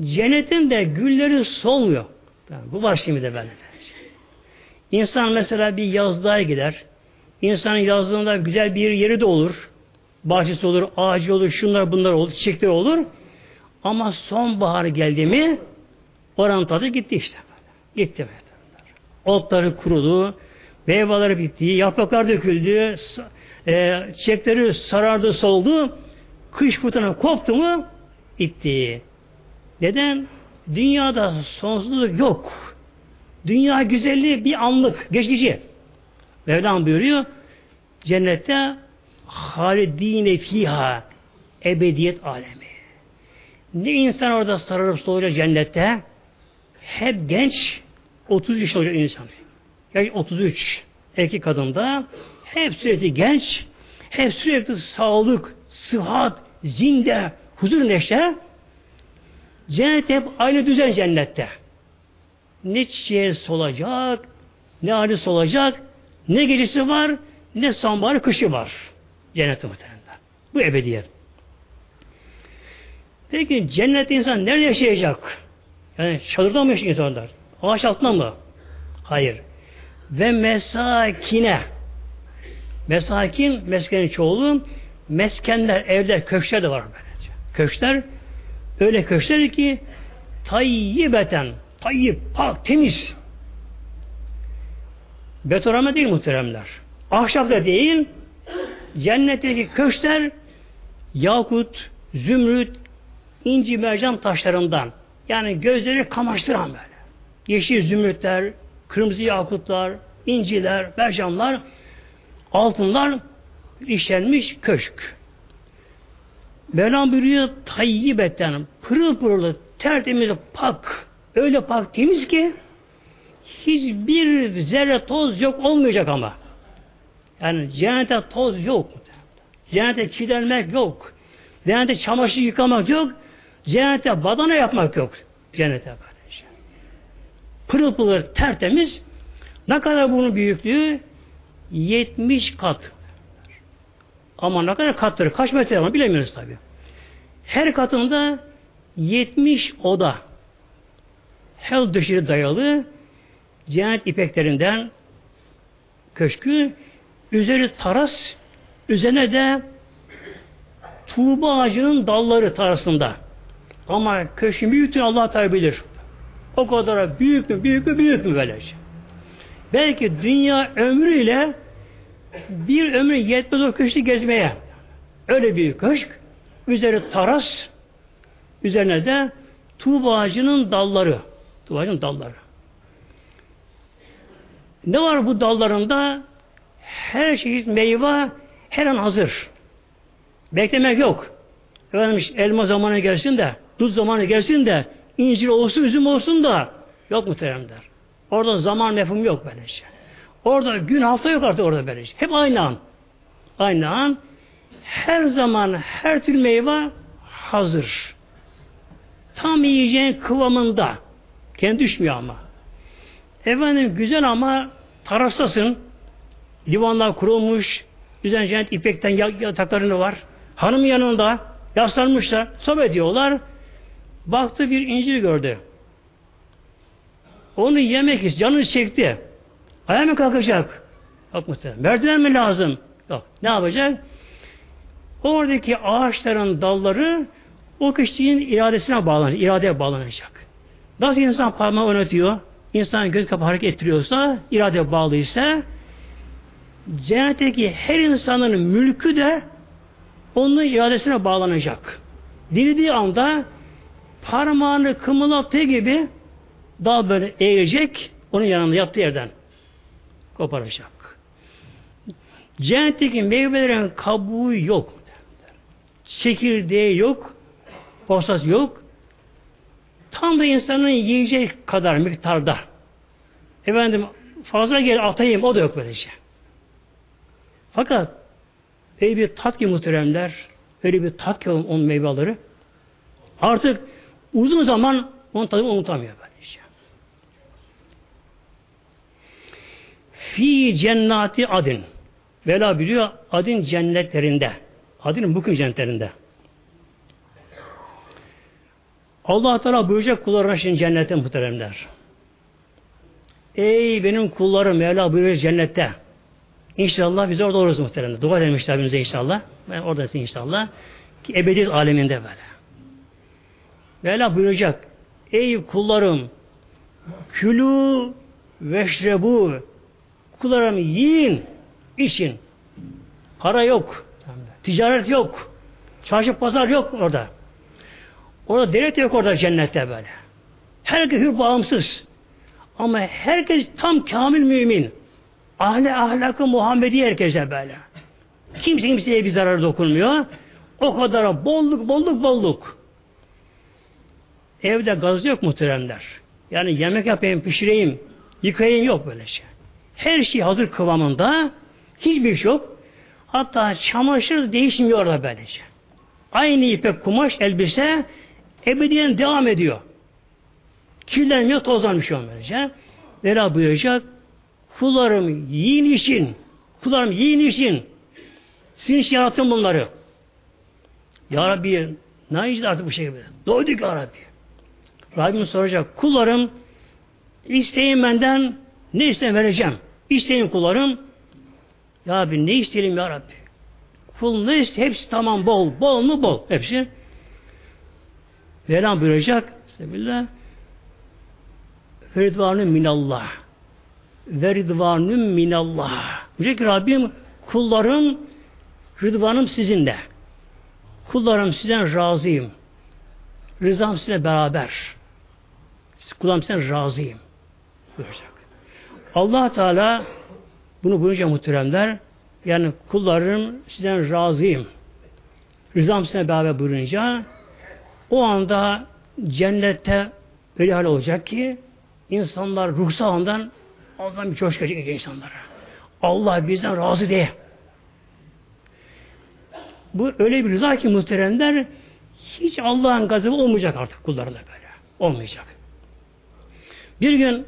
Cennetin de gülleri solmuyor. Yani bu var şimdi de böyle. İnsan mesela bir yazlığa gider. İnsanın yazlığında güzel bir yeri de olur. Bahçesi olur, ağacı olur, şunlar bunlar olur, çiçekler olur. Ama sonbahar geldi mi Oranın tadı gitti işte. Gitti. Otları kurudu, meyveleri bitti, yapraklar döküldü, e, çiçekleri sarardı, soldu. Kış fırtına koptu mu gitti. Neden? Dünyada sonsuzluk yok. Dünya güzelliği bir anlık, geçici. Mevlam buyuruyor, cennette halidine fiha ebediyet alemi. Ne insan orada sararıp solacak cennette, hep genç 30 yaşında olacak insan. Yani 33 erkek kadında hep sürekli genç, hep sürekli sağlık, sıhhat, zinde, huzur neşe. Cennet hep aynı düzen cennette. Ne çiçeği solacak, ne ağacı solacak, ne gecesi var, ne sonbaharı kışı var. Cennette muhtemelen. Bu ebediyet. Peki cennet insan nerede yaşayacak? Yani çadırda mı yaşayacak insanlar? Ağaç altında mı? Hayır. Ve mesakine. Mesakin, meskenin çoğulu, meskenler, evler, köşkler de var böylece. Köşkler, öyle köşkler ki tayyibeten, tayyip, pak, temiz. Betorama değil muhteremler. Ahşap da değil, cennetteki köşkler yakut, zümrüt, inci mercan taşlarından. Yani gözleri kamaştıran böyle. Yeşil zümrütler, kırmızı yakutlar, inciler, mercanlar, altınlar işlenmiş köşk. Mevlam buyuruyor tayyibeten, pırıl pırıl, tertemiz, pak, öyle pak temiz ki hiçbir zerre toz yok olmayacak ama. Yani cennete toz yok. Cennete kirlenmek yok. Cennete çamaşır yıkamak yok. Cennete badana yapmak yok. Cennete böyle şey. Pırıl pırıl tertemiz. Ne kadar bunun büyüklüğü? 70 kat. Ama ne kadar kattır? Kaç metre ama bilemiyoruz tabi. Her katında 70 oda. Her dışarı dayalı cennet ipeklerinden köşkü üzeri taras üzerine de tuğba ağacının dalları tarasında. Ama köşkün büyüklüğünü Allah tabi bilir. O kadar büyük mü, büyük mü, büyük mü böylece. Belki dünya ömrüyle bir ömür yetmez o köşkü gezmeye. Öyle büyük köşk. Üzeri taras, üzerine de tuğba ağacının dalları. Tuğba ağacının dalları. Ne var bu dallarında? Her çeşit meyve her an hazır. Beklemek yok. Efendim elma zamanı gelsin de, dut zamanı gelsin de, incir olsun, üzüm olsun da yok muhteremler. Orada zaman mefhum yok böyle şey. Orada gün hafta yok artık orada böyle şey. Hep aynı an. Aynı an. Her zaman her tür meyve hazır. Tam yiyeceğin kıvamında. Kendi düşmüyor ama. Efendim güzel ama tarastasın. Divanlar kurulmuş. Güzel cennet ipekten yataklarını var. Hanım yanında yaslanmışlar. Sohbet ediyorlar. Baktı bir incir gördü. Onu yemek istiyor. Canını çekti. Ayağa mı kalkacak? Yok muhtemelen. Merdiven mi lazım? Yok. Ne yapacak? Oradaki ağaçların dalları o kişinin iradesine bağlanacak. İradeye bağlanacak. Nasıl insan parmağı oynatıyor? İnsan göz kapı hareket ettiriyorsa, irade bağlıysa cennetteki her insanın mülkü de onun iradesine bağlanacak. Dilediği anda parmağını kımıldattığı gibi daha böyle eğilecek onun yanında yattığı yerden koparacak. Cennetteki meyvelerin kabuğu yok. Çekirdeği yok. Posas yok. Tam da insanın yiyecek kadar miktarda. Efendim fazla gel atayım o da yok böylece. Fakat öyle bir tat ki muhteremler, öyle bir tat ki onun meyveleri. Artık uzun zaman onun tadını unutamıyor böylece. Fi cennati adin. Vela biliyor adin cennetlerinde. Adin bugün cennetlerinde. Allah Teala buyuracak kullarına şimdi cennette muhteremler. Ey benim kullarım Mevla buyuruyor cennette. İnşallah biz orada oluruz muhteremler. Dua edelim işte bize inşallah. Ben oradasın inşallah. Ki ebedi aleminde böyle. Mevla buyuracak. Ey kullarım külü veşrebu kullarım yiyin için. Para yok. Ticaret yok. Çarşı pazar yok orada. Orada devlet yok orada cennette böyle. Herkes hür bağımsız. Ama herkes tam kamil mümin. Ahle ahlakı Muhammedi herkese böyle. Kimse kimseye bir zarar dokunmuyor. O kadar bolluk bolluk bolluk. Evde gaz yok muhteremler. Yani yemek yapayım, pişireyim, yıkayayım yok böyle şey. Her şey hazır kıvamında. Hiçbir şey yok. Hatta çamaşır değişmiyor orada böylece. Aynı ipek kumaş, elbise ebediyen devam ediyor. Kirlenmiyor, tozlanmış böylece. Vela buyuracak, kullarım yiyin için, kullarım yiyin için, sizin için yarattım bunları. Ya Rabbi ne yiyeceğiz artık bu şekilde? Doyduk ya Rabbi. Rabbim soracak. Kullarım isteyin benden ne isteyin vereceğim. İsteyin kullarım. Ya Rabbi ne isteyelim ya Rabbi? Kul ne iste? Hepsi tamam bol. Bol mu bol? Hepsi. Velan buyuracak. Bismillah. Feridvanun minallah. Veridvanun minallah. Diyecek ki Rabbim kullarım rıdvanım sizinle. Kullarım sizden razıyım. Rızam sizinle beraber. Kullarım sizden razıyım. Buyuracak. allah Teala bunu buyurunca muhteremler yani kullarım sizden razıyım. Rızam sizinle beraber buyurunca o anda cennette öyle hal olacak ki insanlar ruhsal andan Allah'tan bir coşku gelecek insanlara. Allah bizden razı diye. Bu öyle bir rıza ki muhteremler hiç Allah'ın gazabı olmayacak artık kullarına böyle. Olmayacak. Bir gün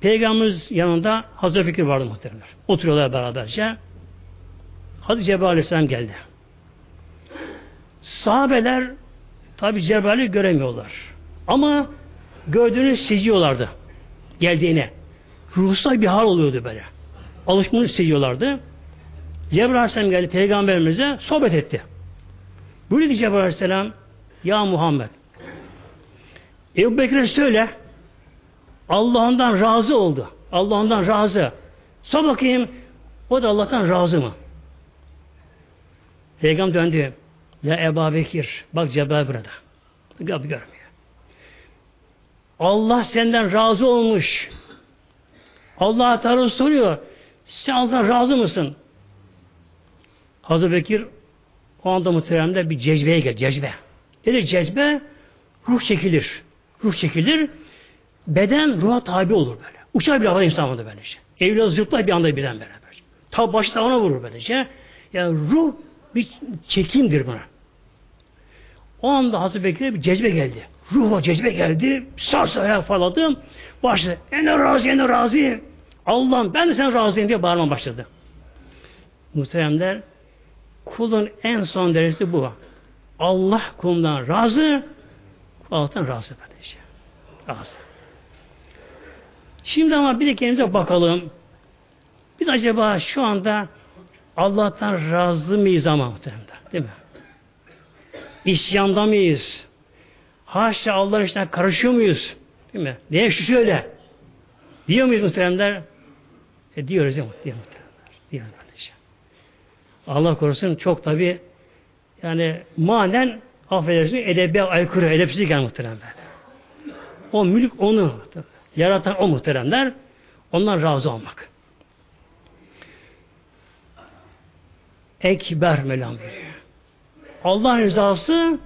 Peygamberimiz yanında Hazreti Fikir vardı muhteremler. Oturuyorlar beraberce. Hazreti Cebrail Aleyhisselam geldi. Sahabeler tabi Cebrail'i göremiyorlar. Ama gördüğünü seziyorlardı. Geldiğine. Ruhsal bir hal oluyordu böyle. Alışmanı seziyorlardı. Cebrail Aleyhisselam geldi Peygamberimize sohbet etti. Buyurdu ki Cebrail Aleyhisselam Ya Muhammed Ebu Bekir'e söyle Allah'ından razı oldu. Allah'ından razı. Sor bakayım o da Allah'tan razı mı? Peygamber döndü. Ya Ebu Bekir bak Cebrail burada. Gel görmüyor. Allah senden razı olmuş. Allah Teala soruyor. Sen Allah'tan razı mısın? Hazreti Bekir o anda muhteremde bir cezbeye gel, cezbe. Nedir cezbe? Ruh çekilir. Ruh çekilir. Beden ruha tabi olur böyle. Uçar bir havada insan oldu böylece. Evliya zıplar bir anda birden beraber. Tabi başı ona vurur böylece. Yani ruh bir çekimdir buna. O anda Hazreti Bekir'e bir cezbe geldi. Ruhla cezbe geldi. Sarsa ayağa fırladım. Başladı. Ene razı, ene razı. Allah'ım ben de sen razıyım diye bağırma başladı. Muhteremler kulun en son derecesi bu. Allah kulundan razı, Allah'tan razı kardeşim. Razı. Şimdi ama bir de kendimize bakalım. Biz acaba şu anda Allah'tan razı mıyız ama muhtemelen, değil mi? İsyanda mıyız? Haşa Allah işine karışıyor muyuz? Değil mi? Niye şu şöyle? Diyor muyuz muhteremler? E diyoruz ya diyor muhteremler. Diyoruz kardeşim. Allah korusun çok tabi yani manen affedersin edebe aykırı, edepsizlik yani muhteremler. O mülk onu. Yaratan o muhteremler. Ondan razı olmak. Ekber Mevlam. Allah rızası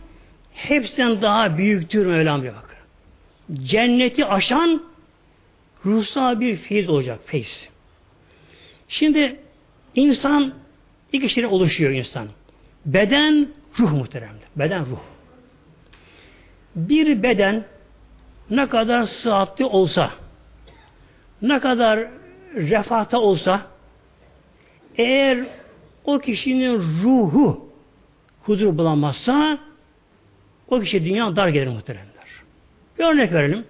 hepsinden daha büyüktür Mevlam diyor. Cenneti aşan ruhsal bir feyiz olacak. Feyiz. Şimdi insan iki şeyden oluşuyor insan. Beden, ruh muhteremdir. Beden, ruh. Bir beden ne kadar sıhhatli olsa, ne kadar refahta olsa, eğer o kişinin ruhu huzur bulamazsa, o kişi dünya dar gelir muhteremler. Bir örnek verelim.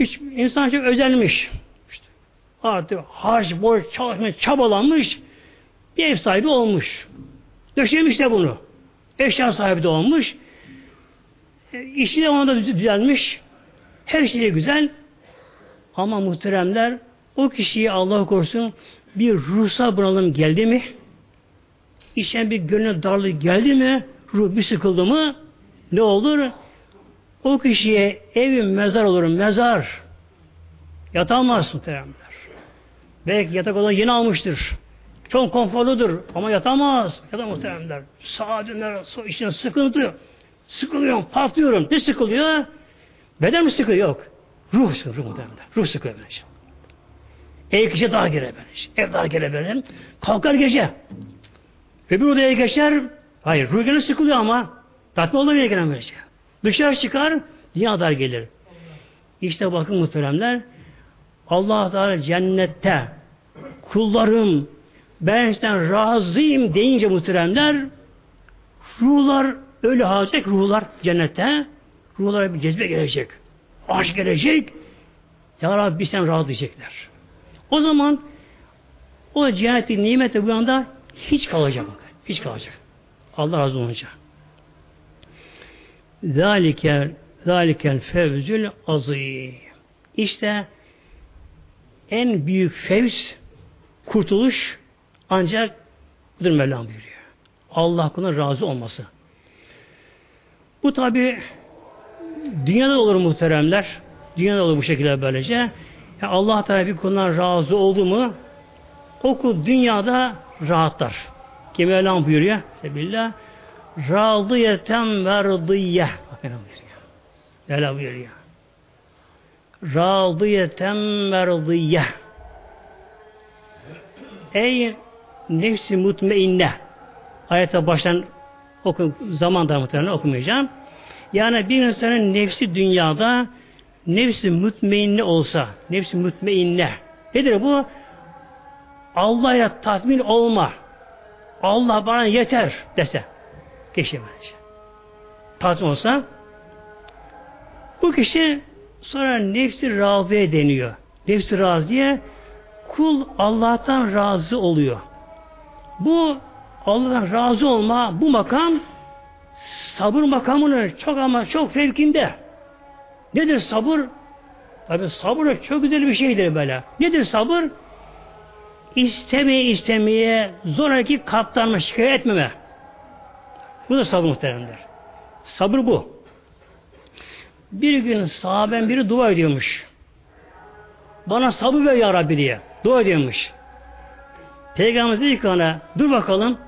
Hiç, insan çok özenmiş. İşte, artık harç, borç, çalışmış, çabalanmış, bir ev sahibi olmuş. Döşemiş de bunu. Eşya sahibi de olmuş. E, işi de ona da düzelmiş. Her şey güzel. Ama muhteremler o kişiyi Allah korusun bir ruhsal bunalım geldi mi? İşten bir gönül darlık geldi mi? Ruh bir sıkıldı mı? Ne olur? O kişiye evin mezar olur. Mezar. Yatamaz muhteremler. Belki yatak oda yeni almıştır. Çok konforludur ama yatamaz. Yatamaz muhteremler. Sağa döner, içine sıkıntı. Sıkılıyorum, patlıyorum. Ne sıkılıyor? Beden mi sıkılıyor? Yok. Ruh sıkılıyor muhteremler. Ruh sıkılıyor böylece. Ev kişi daha böylece. Ev daha böyle. Kalkar gece. Öbür odaya geçer. Hayır. Ruh gene sıkılıyor ama. Tatmin olamıyor gene böylece. Dışarı çıkar. Dünya dar gelir. İşte bakın muhteremler. Allah Teala cennette kullarım ben sizden razıyım deyince muhteremler Ruhlar öyle halacak ruhlar cennette. Ruhlara bir cezbe gelecek. Aşk gelecek. Ya Rabbi sen rahat diyecekler. O zaman o cennetin nimeti bu anda hiç kalacak. Hiç kalacak. Allah razı olunca. Zalikel zalikel fevzül azîm. İşte en büyük fevz kurtuluş ancak budur Mevlam buyuruyor. Allah hakkında razı olması. Bu tabi dünyada olur muhteremler. Dünyada olur bu şekilde böylece. Yani Allah Teala bir konudan razı oldu mu okul dünyada rahatlar. Ki Mevlam buyuruyor. Sebillah. Radiyeten verdiye. Bakın buyuruyor. Mevlam buyuruyor. Radiyeten verdiye. Ey nefsi mutmainne. Ayete baştan okun, zaman da okumayacağım. Yani bir insanın nefsi dünyada nefsi mutmainne olsa, nefsi mutmainne. Nedir bu? Allah'la tatmin olma. Allah bana yeter dese. Geçemez. Tatmin olsa bu kişi sonra nefsi razıya deniyor. Nefsi razıya kul Allah'tan razı oluyor. Bu Allah'tan razı olma, bu makam sabır makamının çok ama çok fevkinde. Nedir sabır? Tabi sabır çok güzel bir şeydir böyle. Nedir sabır? İstemeye istemeye zoraki katlanma, şikayet etmeme. Bu da sabır muhteremler. Sabır bu. Bir gün sahaben biri dua ediyormuş. Bana sabır ver ya Rabbi diye. Dua ediyormuş. Peygamber dedi ki ona dur bakalım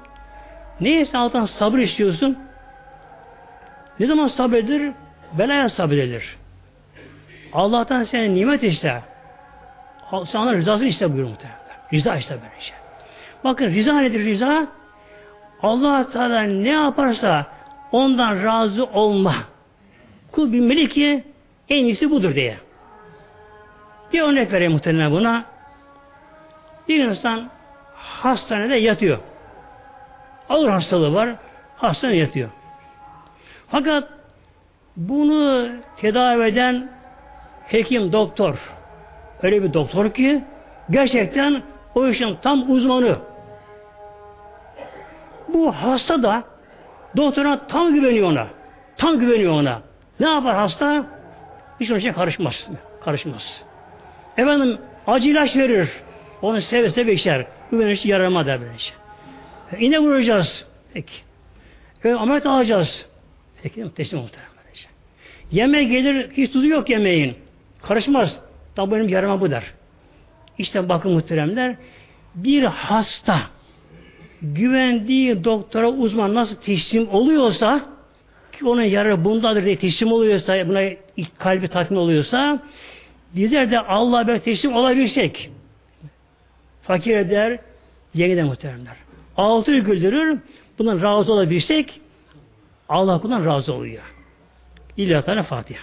neyse alttan sabır istiyorsun? Ne zaman sabredilir? Belaya sabredilir. Allah'tan sen nimet iste. Sana rızasını iste buyuruyor muhtemelen. Rıza iste böyle şey. Bakın rıza nedir rıza? Allah Teala ne yaparsa ondan razı olma. Kul bilmeli ki en iyisi budur diye. Bir örnek vereyim muhtemelen buna. Bir insan hastanede yatıyor. Ağır hastalığı var. Hastanede yatıyor. Fakat bunu tedavi eden hekim, doktor öyle bir doktor ki gerçekten o işin tam uzmanı. Bu hasta da doktora tam güveniyor ona. Tam güveniyor ona. Ne yapar hasta? Hiç onun için karışmaz. Karışmaz. Efendim acı ilaç verir. Onu seve seve içer. İçin yarama der böyle şey. İğne vuracağız. Peki. Ve ameliyat alacağız. Peki teslim muhtemelen böylece. Yemek gelir, hiç tuzu yok yemeğin. Karışmaz. Tabi benim yarama bu der. İşte bakın muhteremler, bir hasta güvendiği doktora uzman nasıl teslim oluyorsa ki onun yararı bundadır diye teslim oluyorsa buna kalbi tatmin oluyorsa bizler de Allah'a böyle teslim olabilsek fakir eder zengin de muhteremler. Altı güldürür bundan razı olabilsek Allah bundan razı oluyor. İlla Teala Fatiha.